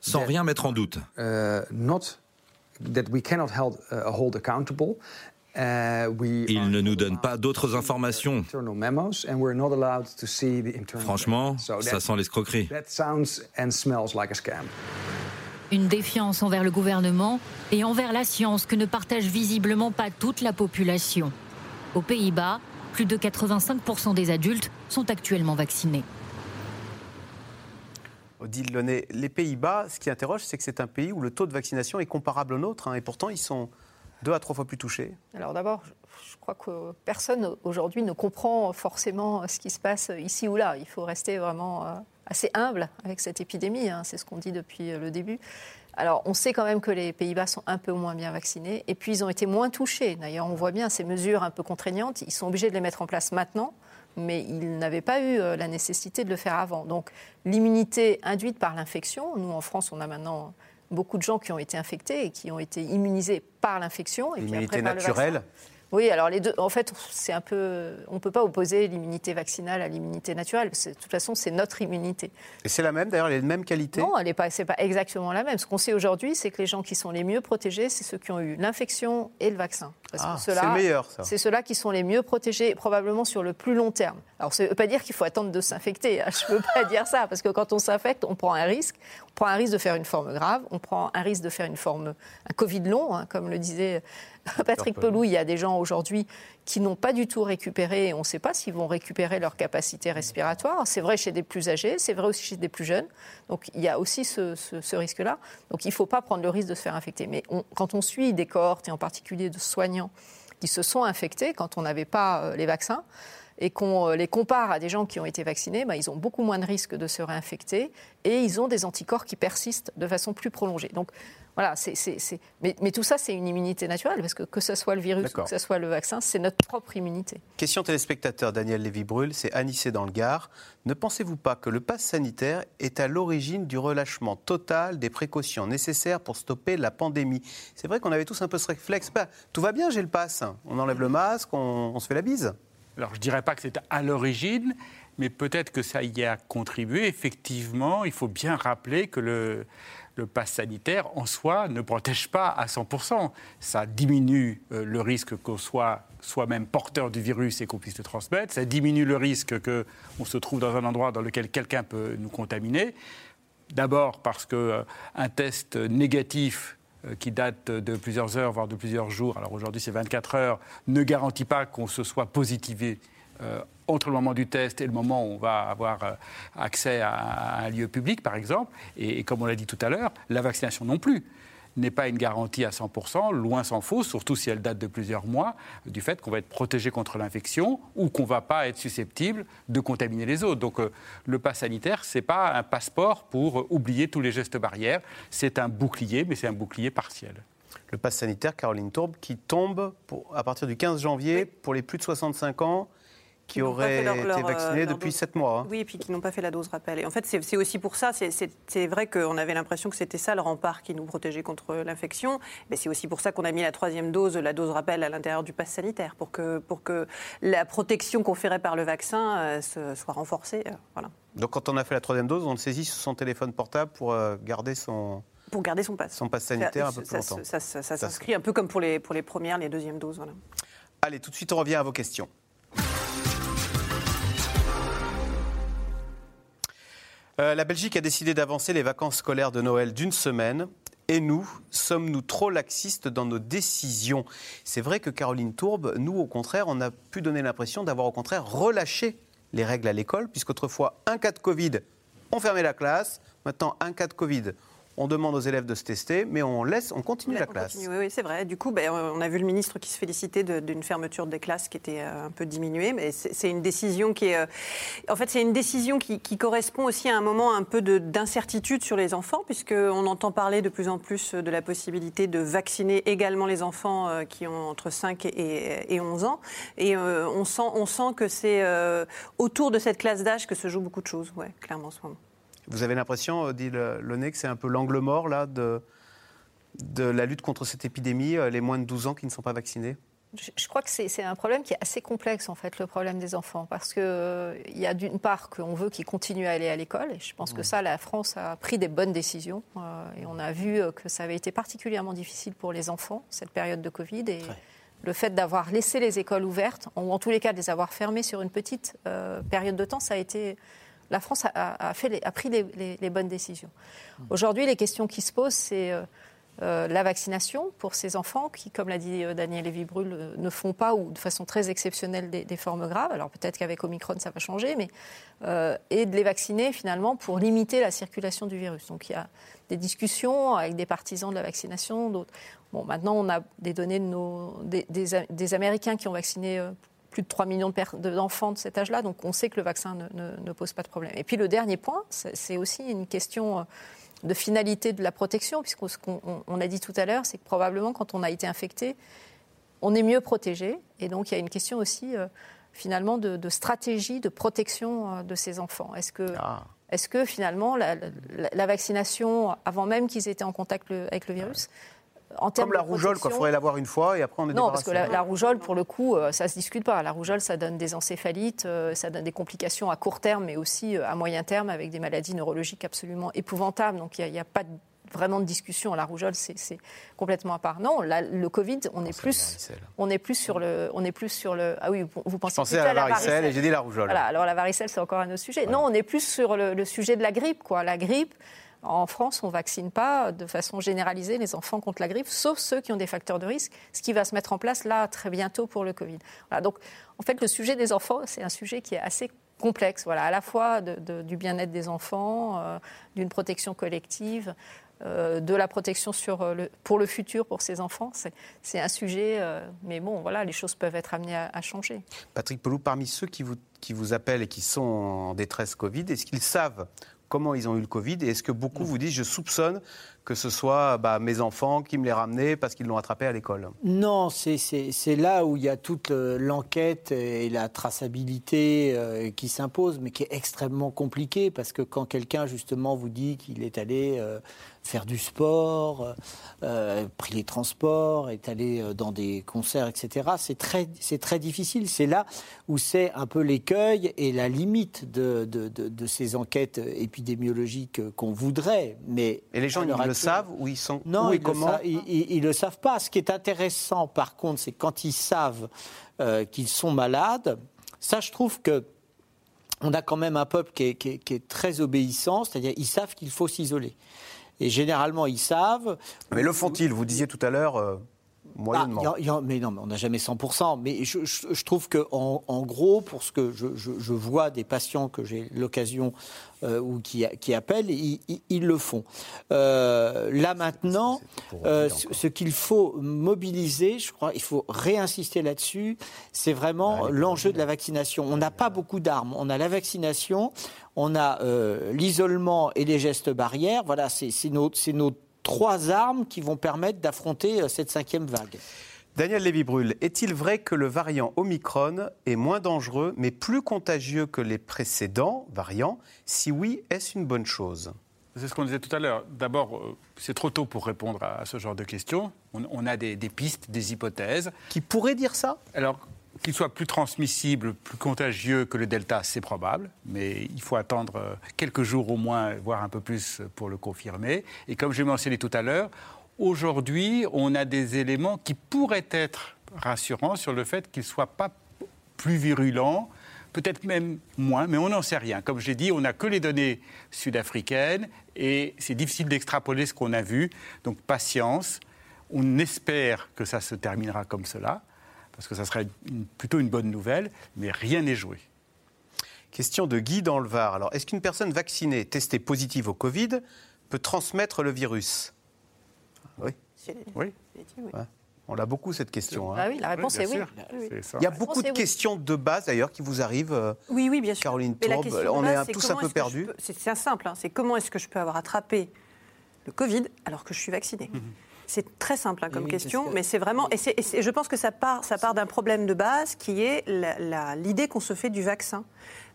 sans rien mettre en doute. Uh, uh, Il ne nous donne pas d'autres informations. Franchement, ça sent l'escroquerie. Une défiance envers le gouvernement et envers la science que ne partage visiblement pas toute la population. Aux Pays-Bas, plus de 85% des adultes sont actuellement vaccinés. Odile Launay, les Pays-Bas, ce qui interroge, c'est que c'est un pays où le taux de vaccination est comparable au nôtre, hein, et pourtant ils sont deux à trois fois plus touchés. Alors d'abord, je crois que personne aujourd'hui ne comprend forcément ce qui se passe ici ou là. Il faut rester vraiment euh, assez humble avec cette épidémie, hein, c'est ce qu'on dit depuis le début. Alors, on sait quand même que les Pays-Bas sont un peu moins bien vaccinés. Et puis, ils ont été moins touchés. D'ailleurs, on voit bien ces mesures un peu contraignantes. Ils sont obligés de les mettre en place maintenant, mais ils n'avaient pas eu euh, la nécessité de le faire avant. Donc, l'immunité induite par l'infection, nous, en France, on a maintenant beaucoup de gens qui ont été infectés et qui ont été immunisés par l'infection. L'immunité naturelle oui, alors les deux, en fait, c'est un peu, on ne peut pas opposer l'immunité vaccinale à l'immunité naturelle. De toute façon, c'est notre immunité. Et c'est la même, d'ailleurs, elle est de même qualité? Non, elle n'est pas, c'est pas exactement la même. Ce qu'on sait aujourd'hui, c'est que les gens qui sont les mieux protégés, c'est ceux qui ont eu l'infection et le vaccin. ah, c'est le meilleur, ça. C'est ceux-là qui sont les mieux protégés, probablement sur le plus long terme. Alors, ça ne veut pas dire qu'il faut attendre de s'infecter. Hein. Je ne veux pas dire ça, parce que quand on s'infecte, on prend un risque. On prend un risque de faire une forme grave, on prend un risque de faire une forme, un Covid long, hein, comme le disait Patrick Pelou, il y a des gens aujourd'hui qui n'ont pas du tout récupéré, et on ne sait pas s'ils vont récupérer leur capacité respiratoire. C'est vrai chez des plus âgés, c'est vrai aussi chez des plus jeunes. Donc il y a aussi ce, risque-là. Donc il ne faut pas prendre le risque de se faire infecter. Mais quand on suit des cohortes, et en particulier de soignants qui se sont infectés quand on n'avait pas euh, les vaccins, et qu'on euh, les compare à des gens qui ont été vaccinés, bah, ils ont beaucoup moins de risques de se réinfecter et ils ont des anticorps qui persistent de façon plus prolongée. Donc voilà, c'est, Mais, mais, tout ça, c'est une immunité naturelle, parce que que ce soit le virus ou que ce soit le vaccin, c'est notre propre immunité. Question téléspectateur Daniel Lévy-Brûle, c'est Anissé dans le Gard. Ne pensez-vous pas que le pass sanitaire est à l'origine du relâchement total des précautions nécessaires pour stopper la pandémie? C'est vrai qu'on avait tous un peu ce réflexe. Bah, tout va bien, j'ai le pass. On enlève le masque, on, on se fait la bise. Alors, je ne dirais pas que c'est à l'origine, mais peut-être que ça y a contribué. Effectivement, il faut bien rappeler que le, le pass sanitaire en soi ne protège pas à 100%. Ça diminue euh, le risque qu'on soit soi-même porteur du virus et qu'on puisse le transmettre. Ça diminue le risque qu'on se trouve dans un endroit dans lequel quelqu'un peut nous contaminer. D'abord parce qu'un euh, test négatif qui date de plusieurs heures, voire de plusieurs jours, alors aujourd'hui c'est 24 heures, ne garantit pas qu'on se soit positivé entre le moment du test et le moment où on va avoir accès à un lieu public, par exemple. Et, comme on l'a dit tout à l'heure, la vaccination non plus n'est pas une garantie à 100%, loin s'en faut, surtout si elle date de plusieurs mois, du fait qu'on va être protégé contre l'infection ou qu'on ne va pas être susceptible de contaminer les autres. Donc le pass sanitaire, ce n'est pas un passeport pour oublier tous les gestes barrières, c'est un bouclier, mais c'est un bouclier partiel. Le pass sanitaire, Caroline Tourbe, qui tombe à partir du 15 janvier pour les plus de 65 ans qui, auraient été vaccinés euh, depuis 7 mois. Hein. Oui, et puis qui n'ont pas fait la dose rappel. Et en fait, c'est aussi pour ça, c'est vrai qu'on avait l'impression que c'était ça le rempart qui nous protégeait contre l'infection, mais c'est aussi pour ça qu'on a mis la troisième dose, la dose rappel, à l'intérieur du pass sanitaire, pour que, pour que la protection conférée par le vaccin euh, soit renforcée. Euh, voilà. Donc quand on a fait la troisième dose, on saisit son téléphone portable pour garder son pour garder son pass. Son pass sanitaire un peu plus longtemps. Ça, s'inscrit un peu comme pour les, pour les premières, les deuxièmes doses. Voilà. Allez, tout de suite, on revient à vos questions. Euh, la Belgique a décidé d'avancer les vacances scolaires de Noël d'une semaine. Et nous, sommes-nous trop laxistes dans nos décisions? C'est vrai que Caroline Tourbe, nous, au contraire, on a pu donner l'impression d'avoir au contraire relâché les règles à l'école, puisqu'autrefois, un cas de Covid, on fermait la classe. Maintenant, un cas de Covid, on demande aux élèves de se tester, mais on laisse, on continue la classe. oui, c'est vrai. Du coup, ben, on a vu le ministre qui se félicitait d'une fermeture des classes qui était euh, un peu diminuée, mais c'est une décision qui est, euh, en fait, c'est une décision qui, correspond aussi à un moment un peu d'incertitude sur les enfants, puisqu'on entend parler de plus en plus de la possibilité de vacciner également les enfants euh, qui ont entre 5 et, 11 ans, et on sent, on sent que c'est autour de cette classe d'âge que se jouent beaucoup de choses, ouais, clairement en ce moment. Vous avez l'impression, dit Launay, que c'est un peu l'angle mort là, de, de la lutte contre cette épidémie, euh, les moins de 12 ans qui ne sont pas vaccinés? Je crois que c'est un problème qui est assez complexe, en fait, le problème des enfants. Parce qu'il euh, y a d'une part qu'on veut qu'ils continuent à aller à l'école. Et je pense que ça, la France a pris des bonnes décisions. Euh, et on a vu que ça avait été particulièrement difficile pour les enfants, cette période de Covid. Et le fait d'avoir laissé les écoles ouvertes, ou en tous les cas de les avoir fermées sur une petite période de temps, ça a été la France a, pris les, bonnes décisions. Aujourd'hui, les questions qui se posent, c'est euh, euh, la vaccination pour ces enfants qui, comme l'a dit euh, Daniel Lévy-Bruhl, ne font pas ou de façon très exceptionnelle des, formes graves. Alors peut-être qu'avec Omicron, ça va changer, mais et de les vacciner finalement pour limiter la circulation du virus. Donc il y a des discussions avec des partisans de la vaccination, d'autres. Bon, maintenant, on a des données des Américains qui ont vacciné plus de 3 millions d'enfants de, cet âge-là, donc on sait que le vaccin ne, pose pas de problème. Et puis le dernier point, c'est aussi une question euh, de finalité de la protection, puisqu'on on, a dit tout à l'heure, c'est que probablement quand on a été infecté, on est mieux protégé. Et donc il y a une question aussi euh, finalement de, stratégie de protection euh, de ces enfants. Est-ce que, ah. est que finalement la, vaccination, avant même qu'ils aient été en contact avec le virus, comme la rougeole, il faudrait l'avoir une fois et après on est Non, parce que la, rougeole, pour le coup, euh, ça ne se discute pas. La rougeole, ça donne des encéphalites, euh, ça donne des complications à court terme, mais aussi euh, à moyen terme avec des maladies neurologiques absolument épouvantables. Donc il n'y a, pas vraiment de discussion. La rougeole, c'est complètement à part. Non, le Covid, on est plus, on est plus sur le, on est plus sur le. Ah oui, vous pensez. Je pensais à la varicelle, et j'ai dit la rougeole. Voilà, alors la varicelle, c'est encore un autre sujet. Non, on est plus sur le, le, sujet de la grippe, quoi. La grippe. En France, on ne vaccine pas de façon généralisée les enfants contre la grippe, sauf ceux qui ont des facteurs de risque, ce qui va se mettre en place là très bientôt pour le Covid. donc, en fait, le sujet des enfants, c'est un sujet qui est assez complexe, voilà, à la fois du bien-être des enfants, euh, d'une protection collective, euh, de la protection euh, pour le futur pour ces enfants. C'est un sujet, mais bon, voilà, les choses peuvent être amenées à, changer. Patrick Pelou, parmi ceux qui vous, qui vous appellent et qui sont en détresse Covid, est-ce qu'ils savent comment ils ont eu le Covid et est-ce que beaucoup mm. vous disent je soupçonne que ce soit bah, mes enfants qui me les ramenaient parce qu'ils l'ont attrapé à l'école Non, c'est là où il y a toute euh, l'enquête et la traçabilité euh, qui s'impose, mais qui est extrêmement compliquée parce que quand quelqu'un justement vous dit qu'il est allé euh, faire du sport, pris les transports, est allé dans des concerts, etc., c'est très, très difficile. C'est là où c'est un peu l'écueil et la limite de, de, de, ces enquêtes épidémiologiques qu'on voudrait. Mais et les gens, le savent ou ils sont non, ils et comment Ils ne le savent pas. Ce qui est intéressant, par contre, c'est quand ils savent euh, qu'ils sont malades. Ça, je trouve que on a quand même un peuple qui est, très obéissant, c'est-à-dire ils savent qu'il faut s'isoler. Et généralement, ils savent. Mais le font-ils? Vous disiez tout à l'heure. Euh, moyennement. Ah, mais non, mais on n'a jamais 100%. Mais je, trouve qu'en en, gros, pour ce que je, vois des patients que j'ai l'occasion euh, ou qui, qui appellent, ils, le font. Euh, là maintenant, euh, ce qu'il faut mobiliser, je crois, il faut réinsister là-dessus, c'est vraiment l'enjeu de la vaccination. On n'a pas beaucoup d'armes. On a la vaccination, on a l'isolement et les gestes barrières. Voilà, c'est nos, nos trois armes qui vont permettre d'affronter euh, cette cinquième vague. Daniel Lévy-Brul, est-il vrai que le variant Omicron est moins dangereux mais plus contagieux que les précédents variants? Si oui, est-ce une bonne chose? C'est ce qu'on disait tout à l'heure. D'abord, euh, c'est trop tôt pour répondre à ce genre de questions. On, a des, pistes, des hypothèses. Qui pourraient dire ça? Alors, qu'il soit plus transmissible, plus contagieux que le Delta, c'est probable, mais il faut attendre euh, quelques jours au moins, voire un peu plus pour le confirmer. Et comme j'ai mentionné tout à l'heure, aujourd'hui, on a des éléments qui pourraient être rassurants sur le fait qu'il ne soit pas plus virulent, peut-être même moins, mais on n'en sait rien. Comme j'ai dit, on n'a que les données sud-africaines et c'est difficile d'extrapoler ce qu'on a vu. Donc patience, on espère que ça se terminera comme cela parce que ça serait plutôt une bonne nouvelle, mais rien n'est joué. Question de Guy dans le Var. Alors, est-ce qu'une personne vaccinée, testée positive au Covid, peut transmettre le virus? Oui. Oui. On l'a beaucoup cette question. Hein. Ah oui, la réponse est oui. Il y a beaucoup de questions de base d'ailleurs qui vous arrivent. Euh, oui, oui, bien sûr. Caroline Tourbe, on est, tous un peu perdus. C'est simple, hein. c'est comment est-ce que je peux avoir attrapé le Covid alors que je suis vacciné? Mhm. C'est très simple hein, comme question, mais c'est vraiment. Et, je pense que ça part, ça part d'un problème de base qui est l'idée qu'on se fait du vaccin.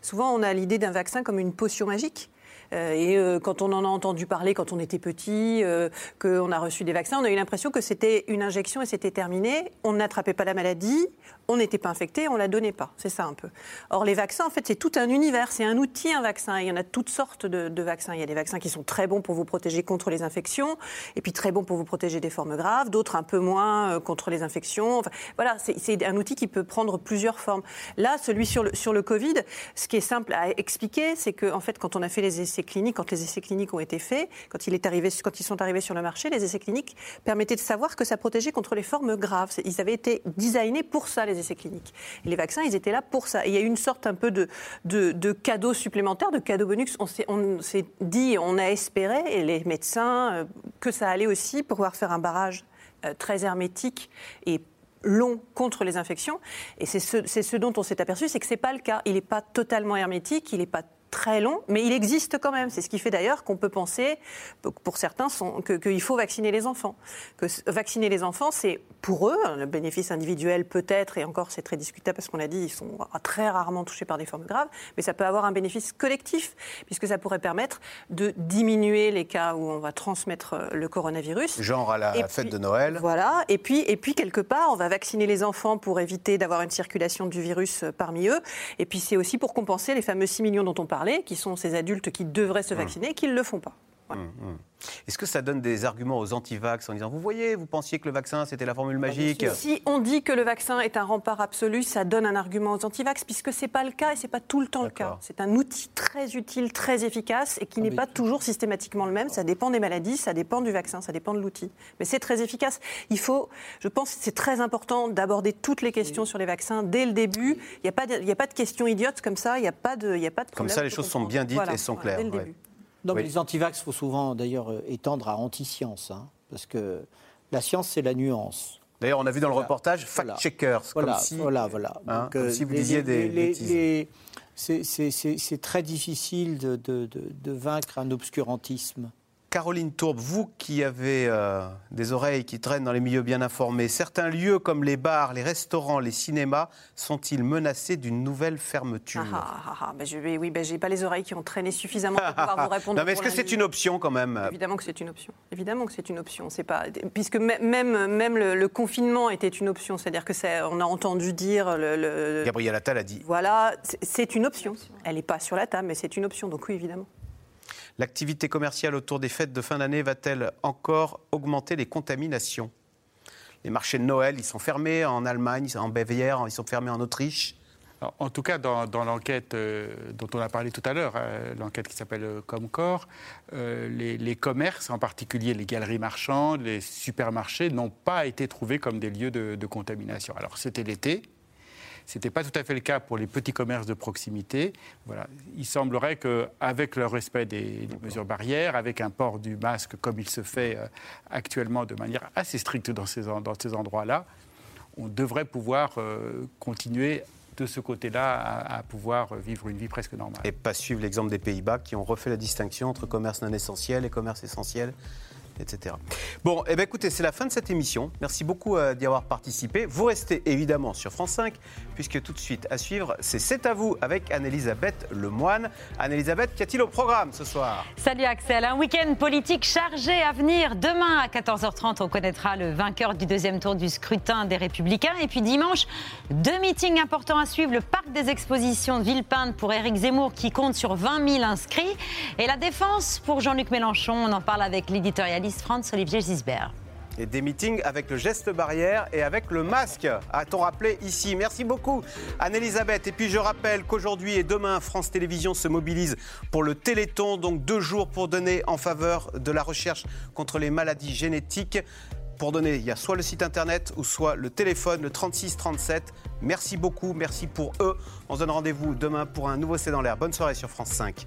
Souvent, on a l'idée d'un vaccin comme une potion magique. Euh, et euh, quand on en a entendu parler quand on était petit, euh, qu'on a reçu des vaccins, on a eu l'impression que c'était une injection et c'était terminé. On n'attrapait pas la maladie, on n'était pas infecté, on la donnait pas. C'est ça un peu. Or, les vaccins, en fait, c'est tout un univers, c'est un outil, un vaccin. il y en a toutes sortes de, vaccins. Il y a des vaccins qui sont très bons pour vous protéger contre les infections, et puis très bons pour vous protéger des formes graves, d'autres un peu moins contre les infections. Voilà, c'est un outil qui peut prendre plusieurs formes. Là, celui sur le, sur le Covid, ce qui est simple à expliquer, c'est qu'en en fait, quand on a fait les essais cliniques, quand les essais cliniques ont été faits, quand, il est arrivé, quand ils sont arrivés sur le marché, les essais cliniques permettaient de savoir que ça protégeait contre les formes graves. Ils avaient été designés pour ça, les essais cliniques. Les vaccins, ils étaient là pour ça. Il y a eu une sorte un peu de, de, de cadeau supplémentaire, de cadeau bonus. On s'est dit, on a espéré, et les médecins, euh, que ça allait aussi pouvoir faire un barrage euh, très hermétique et long contre les infections. Et c'est ce, ce, dont on s'est aperçu, c'est que ce n'est pas le cas. Il n'est pas totalement hermétique, il n'est pas très long, mais il existe quand même. C'est ce qui fait d'ailleurs qu'on peut penser, pour certains, qu'il faut vacciner les enfants. Que vacciner les enfants, c'est pour eux, le bénéfice individuel peut-être, et encore c'est très discutable parce qu'on l'a dit, ils sont très rarement touchés par des formes graves, mais ça peut avoir un bénéfice collectif, puisque ça pourrait permettre de diminuer les cas où on va transmettre euh, le coronavirus. Genre à la fête de Noël. Voilà, et puis, et puis quelque part, on va vacciner les enfants pour éviter d'avoir une circulation du virus euh, parmi eux, et puis c'est aussi pour compenser les fameux 6 millions dont on parle qui sont ces adultes qui devraient se mmh. vacciner, qui ne le font pas. Mmh, mmh. Est-ce que ça donne des arguments aux antivax en disant Vous voyez, vous pensiez que le vaccin c'était la formule magique Si on dit que le vaccin est un rempart absolu, ça donne un argument aux antivax, puisque ce n'est pas le cas et ce n'est pas tout le temps le cas. C'est un outil très utile, très efficace et qui n'est pas toujours systématiquement le même. Ça dépend des maladies, ça dépend du vaccin, ça dépend de l'outil. Mais c'est très efficace. Il faut, je pense que c'est très important d'aborder toutes les questions sur les vaccins dès le début. Il n'y a, pas de, a pas de questions idiotes comme ça, il n'y a, pas de, a pas de Comme ça, les choses sont bien dites et sont claires. Non, mais les antivax, il faut souvent d'ailleurs euh, étendre à anti-science, hein, parce que la science, c'est la nuance. D'ailleurs, on a vu dans le reportage fact-checkers, voilà, comme si, voilà, voilà. Hein, comme si vous disiez des C'est très difficile de, de, de, vaincre un obscurantisme. Caroline Tourbe, vous qui avez euh, des oreilles qui traînent dans les milieux bien informés, certains lieux comme les bars, les restaurants, les cinémas sont-ils menacés d'une nouvelle fermeture ah, ah, ah, ah ben je vais, Oui, ben j'ai pas les oreilles qui ont traîné suffisamment pour pouvoir vous répondre. non, mais est-ce que c'est une option quand même? Évidemment que c'est une option. Évidemment que c'est une option. C'est pas puisque même même le, confinement était une option, c'est-à-dire que on a entendu dire le, le... Gabriel Attal a dit. Voilà, c'est une option. Elle n'est pas sur la table, mais c'est une option. Donc oui, évidemment. L'activité commerciale autour des fêtes de fin d'année va-t-elle encore augmenter les contaminations? Les marchés de Noël, ils sont fermés en Allemagne, en Bavière, ils sont fermés en Autriche. en tout cas, dans, l'enquête euh, dont on a parlé tout à l'heure, euh, l'enquête qui s'appelle euh, Comcor, les, commerces, en particulier les galeries marchandes, les supermarchés, n'ont pas été trouvés comme des lieux de, contamination. Alors c'était l'été, ce n'était pas tout à fait le cas pour les petits commerces de proximité. Voilà. Il semblerait qu'avec le respect des, mesures barrières, avec un port du masque comme il se fait actuellement de manière assez stricte dans ces, dans ces endroits-là, on devrait pouvoir continuer de ce côté-là à, pouvoir vivre une vie presque normale. Et pas suivre l'exemple des Pays-Bas qui ont refait la distinction entre commerce non essentiel et commerce essentiel etc. Bon, eh bien, écoutez, c'est la fin de cette émission. Merci beaucoup euh, d'y avoir participé. Vous restez évidemment sur France 5, puisque tout de suite à suivre, c'est C'est à vous avec Anne-Elisabeth Lemoine. Anne-Elisabeth, qu'y a-t-il au programme ce soir? Salut Axel, un week-end politique chargé à venir. Demain à 14h30, on connaîtra le vainqueur du deuxième tour du scrutin des Républicains. Et puis dimanche, deux meetings importants à suivre. Le parc des expositions de Villepinte pour Éric Zemmour qui compte sur 20 000 inscrits. Et la défense pour Jean-Luc Mélenchon. On en parle avec l'éditorialiste France Olivier Gisbert. Et des meetings avec le geste barrière et avec le masque, a-t-on rappelé ici. Merci beaucoup, Anne-Elisabeth. Et puis je rappelle qu'aujourd'hui et demain, France Télévisions se mobilise pour le Téléthon, donc deux jours pour donner en faveur de la recherche contre les maladies génétiques. Pour donner, il y a soit le site internet ou soit le téléphone, le 36 37. Merci beaucoup, merci pour eux. On se donne rendez-vous demain pour un nouveau C'est dans l'air. Bonne soirée sur France 5.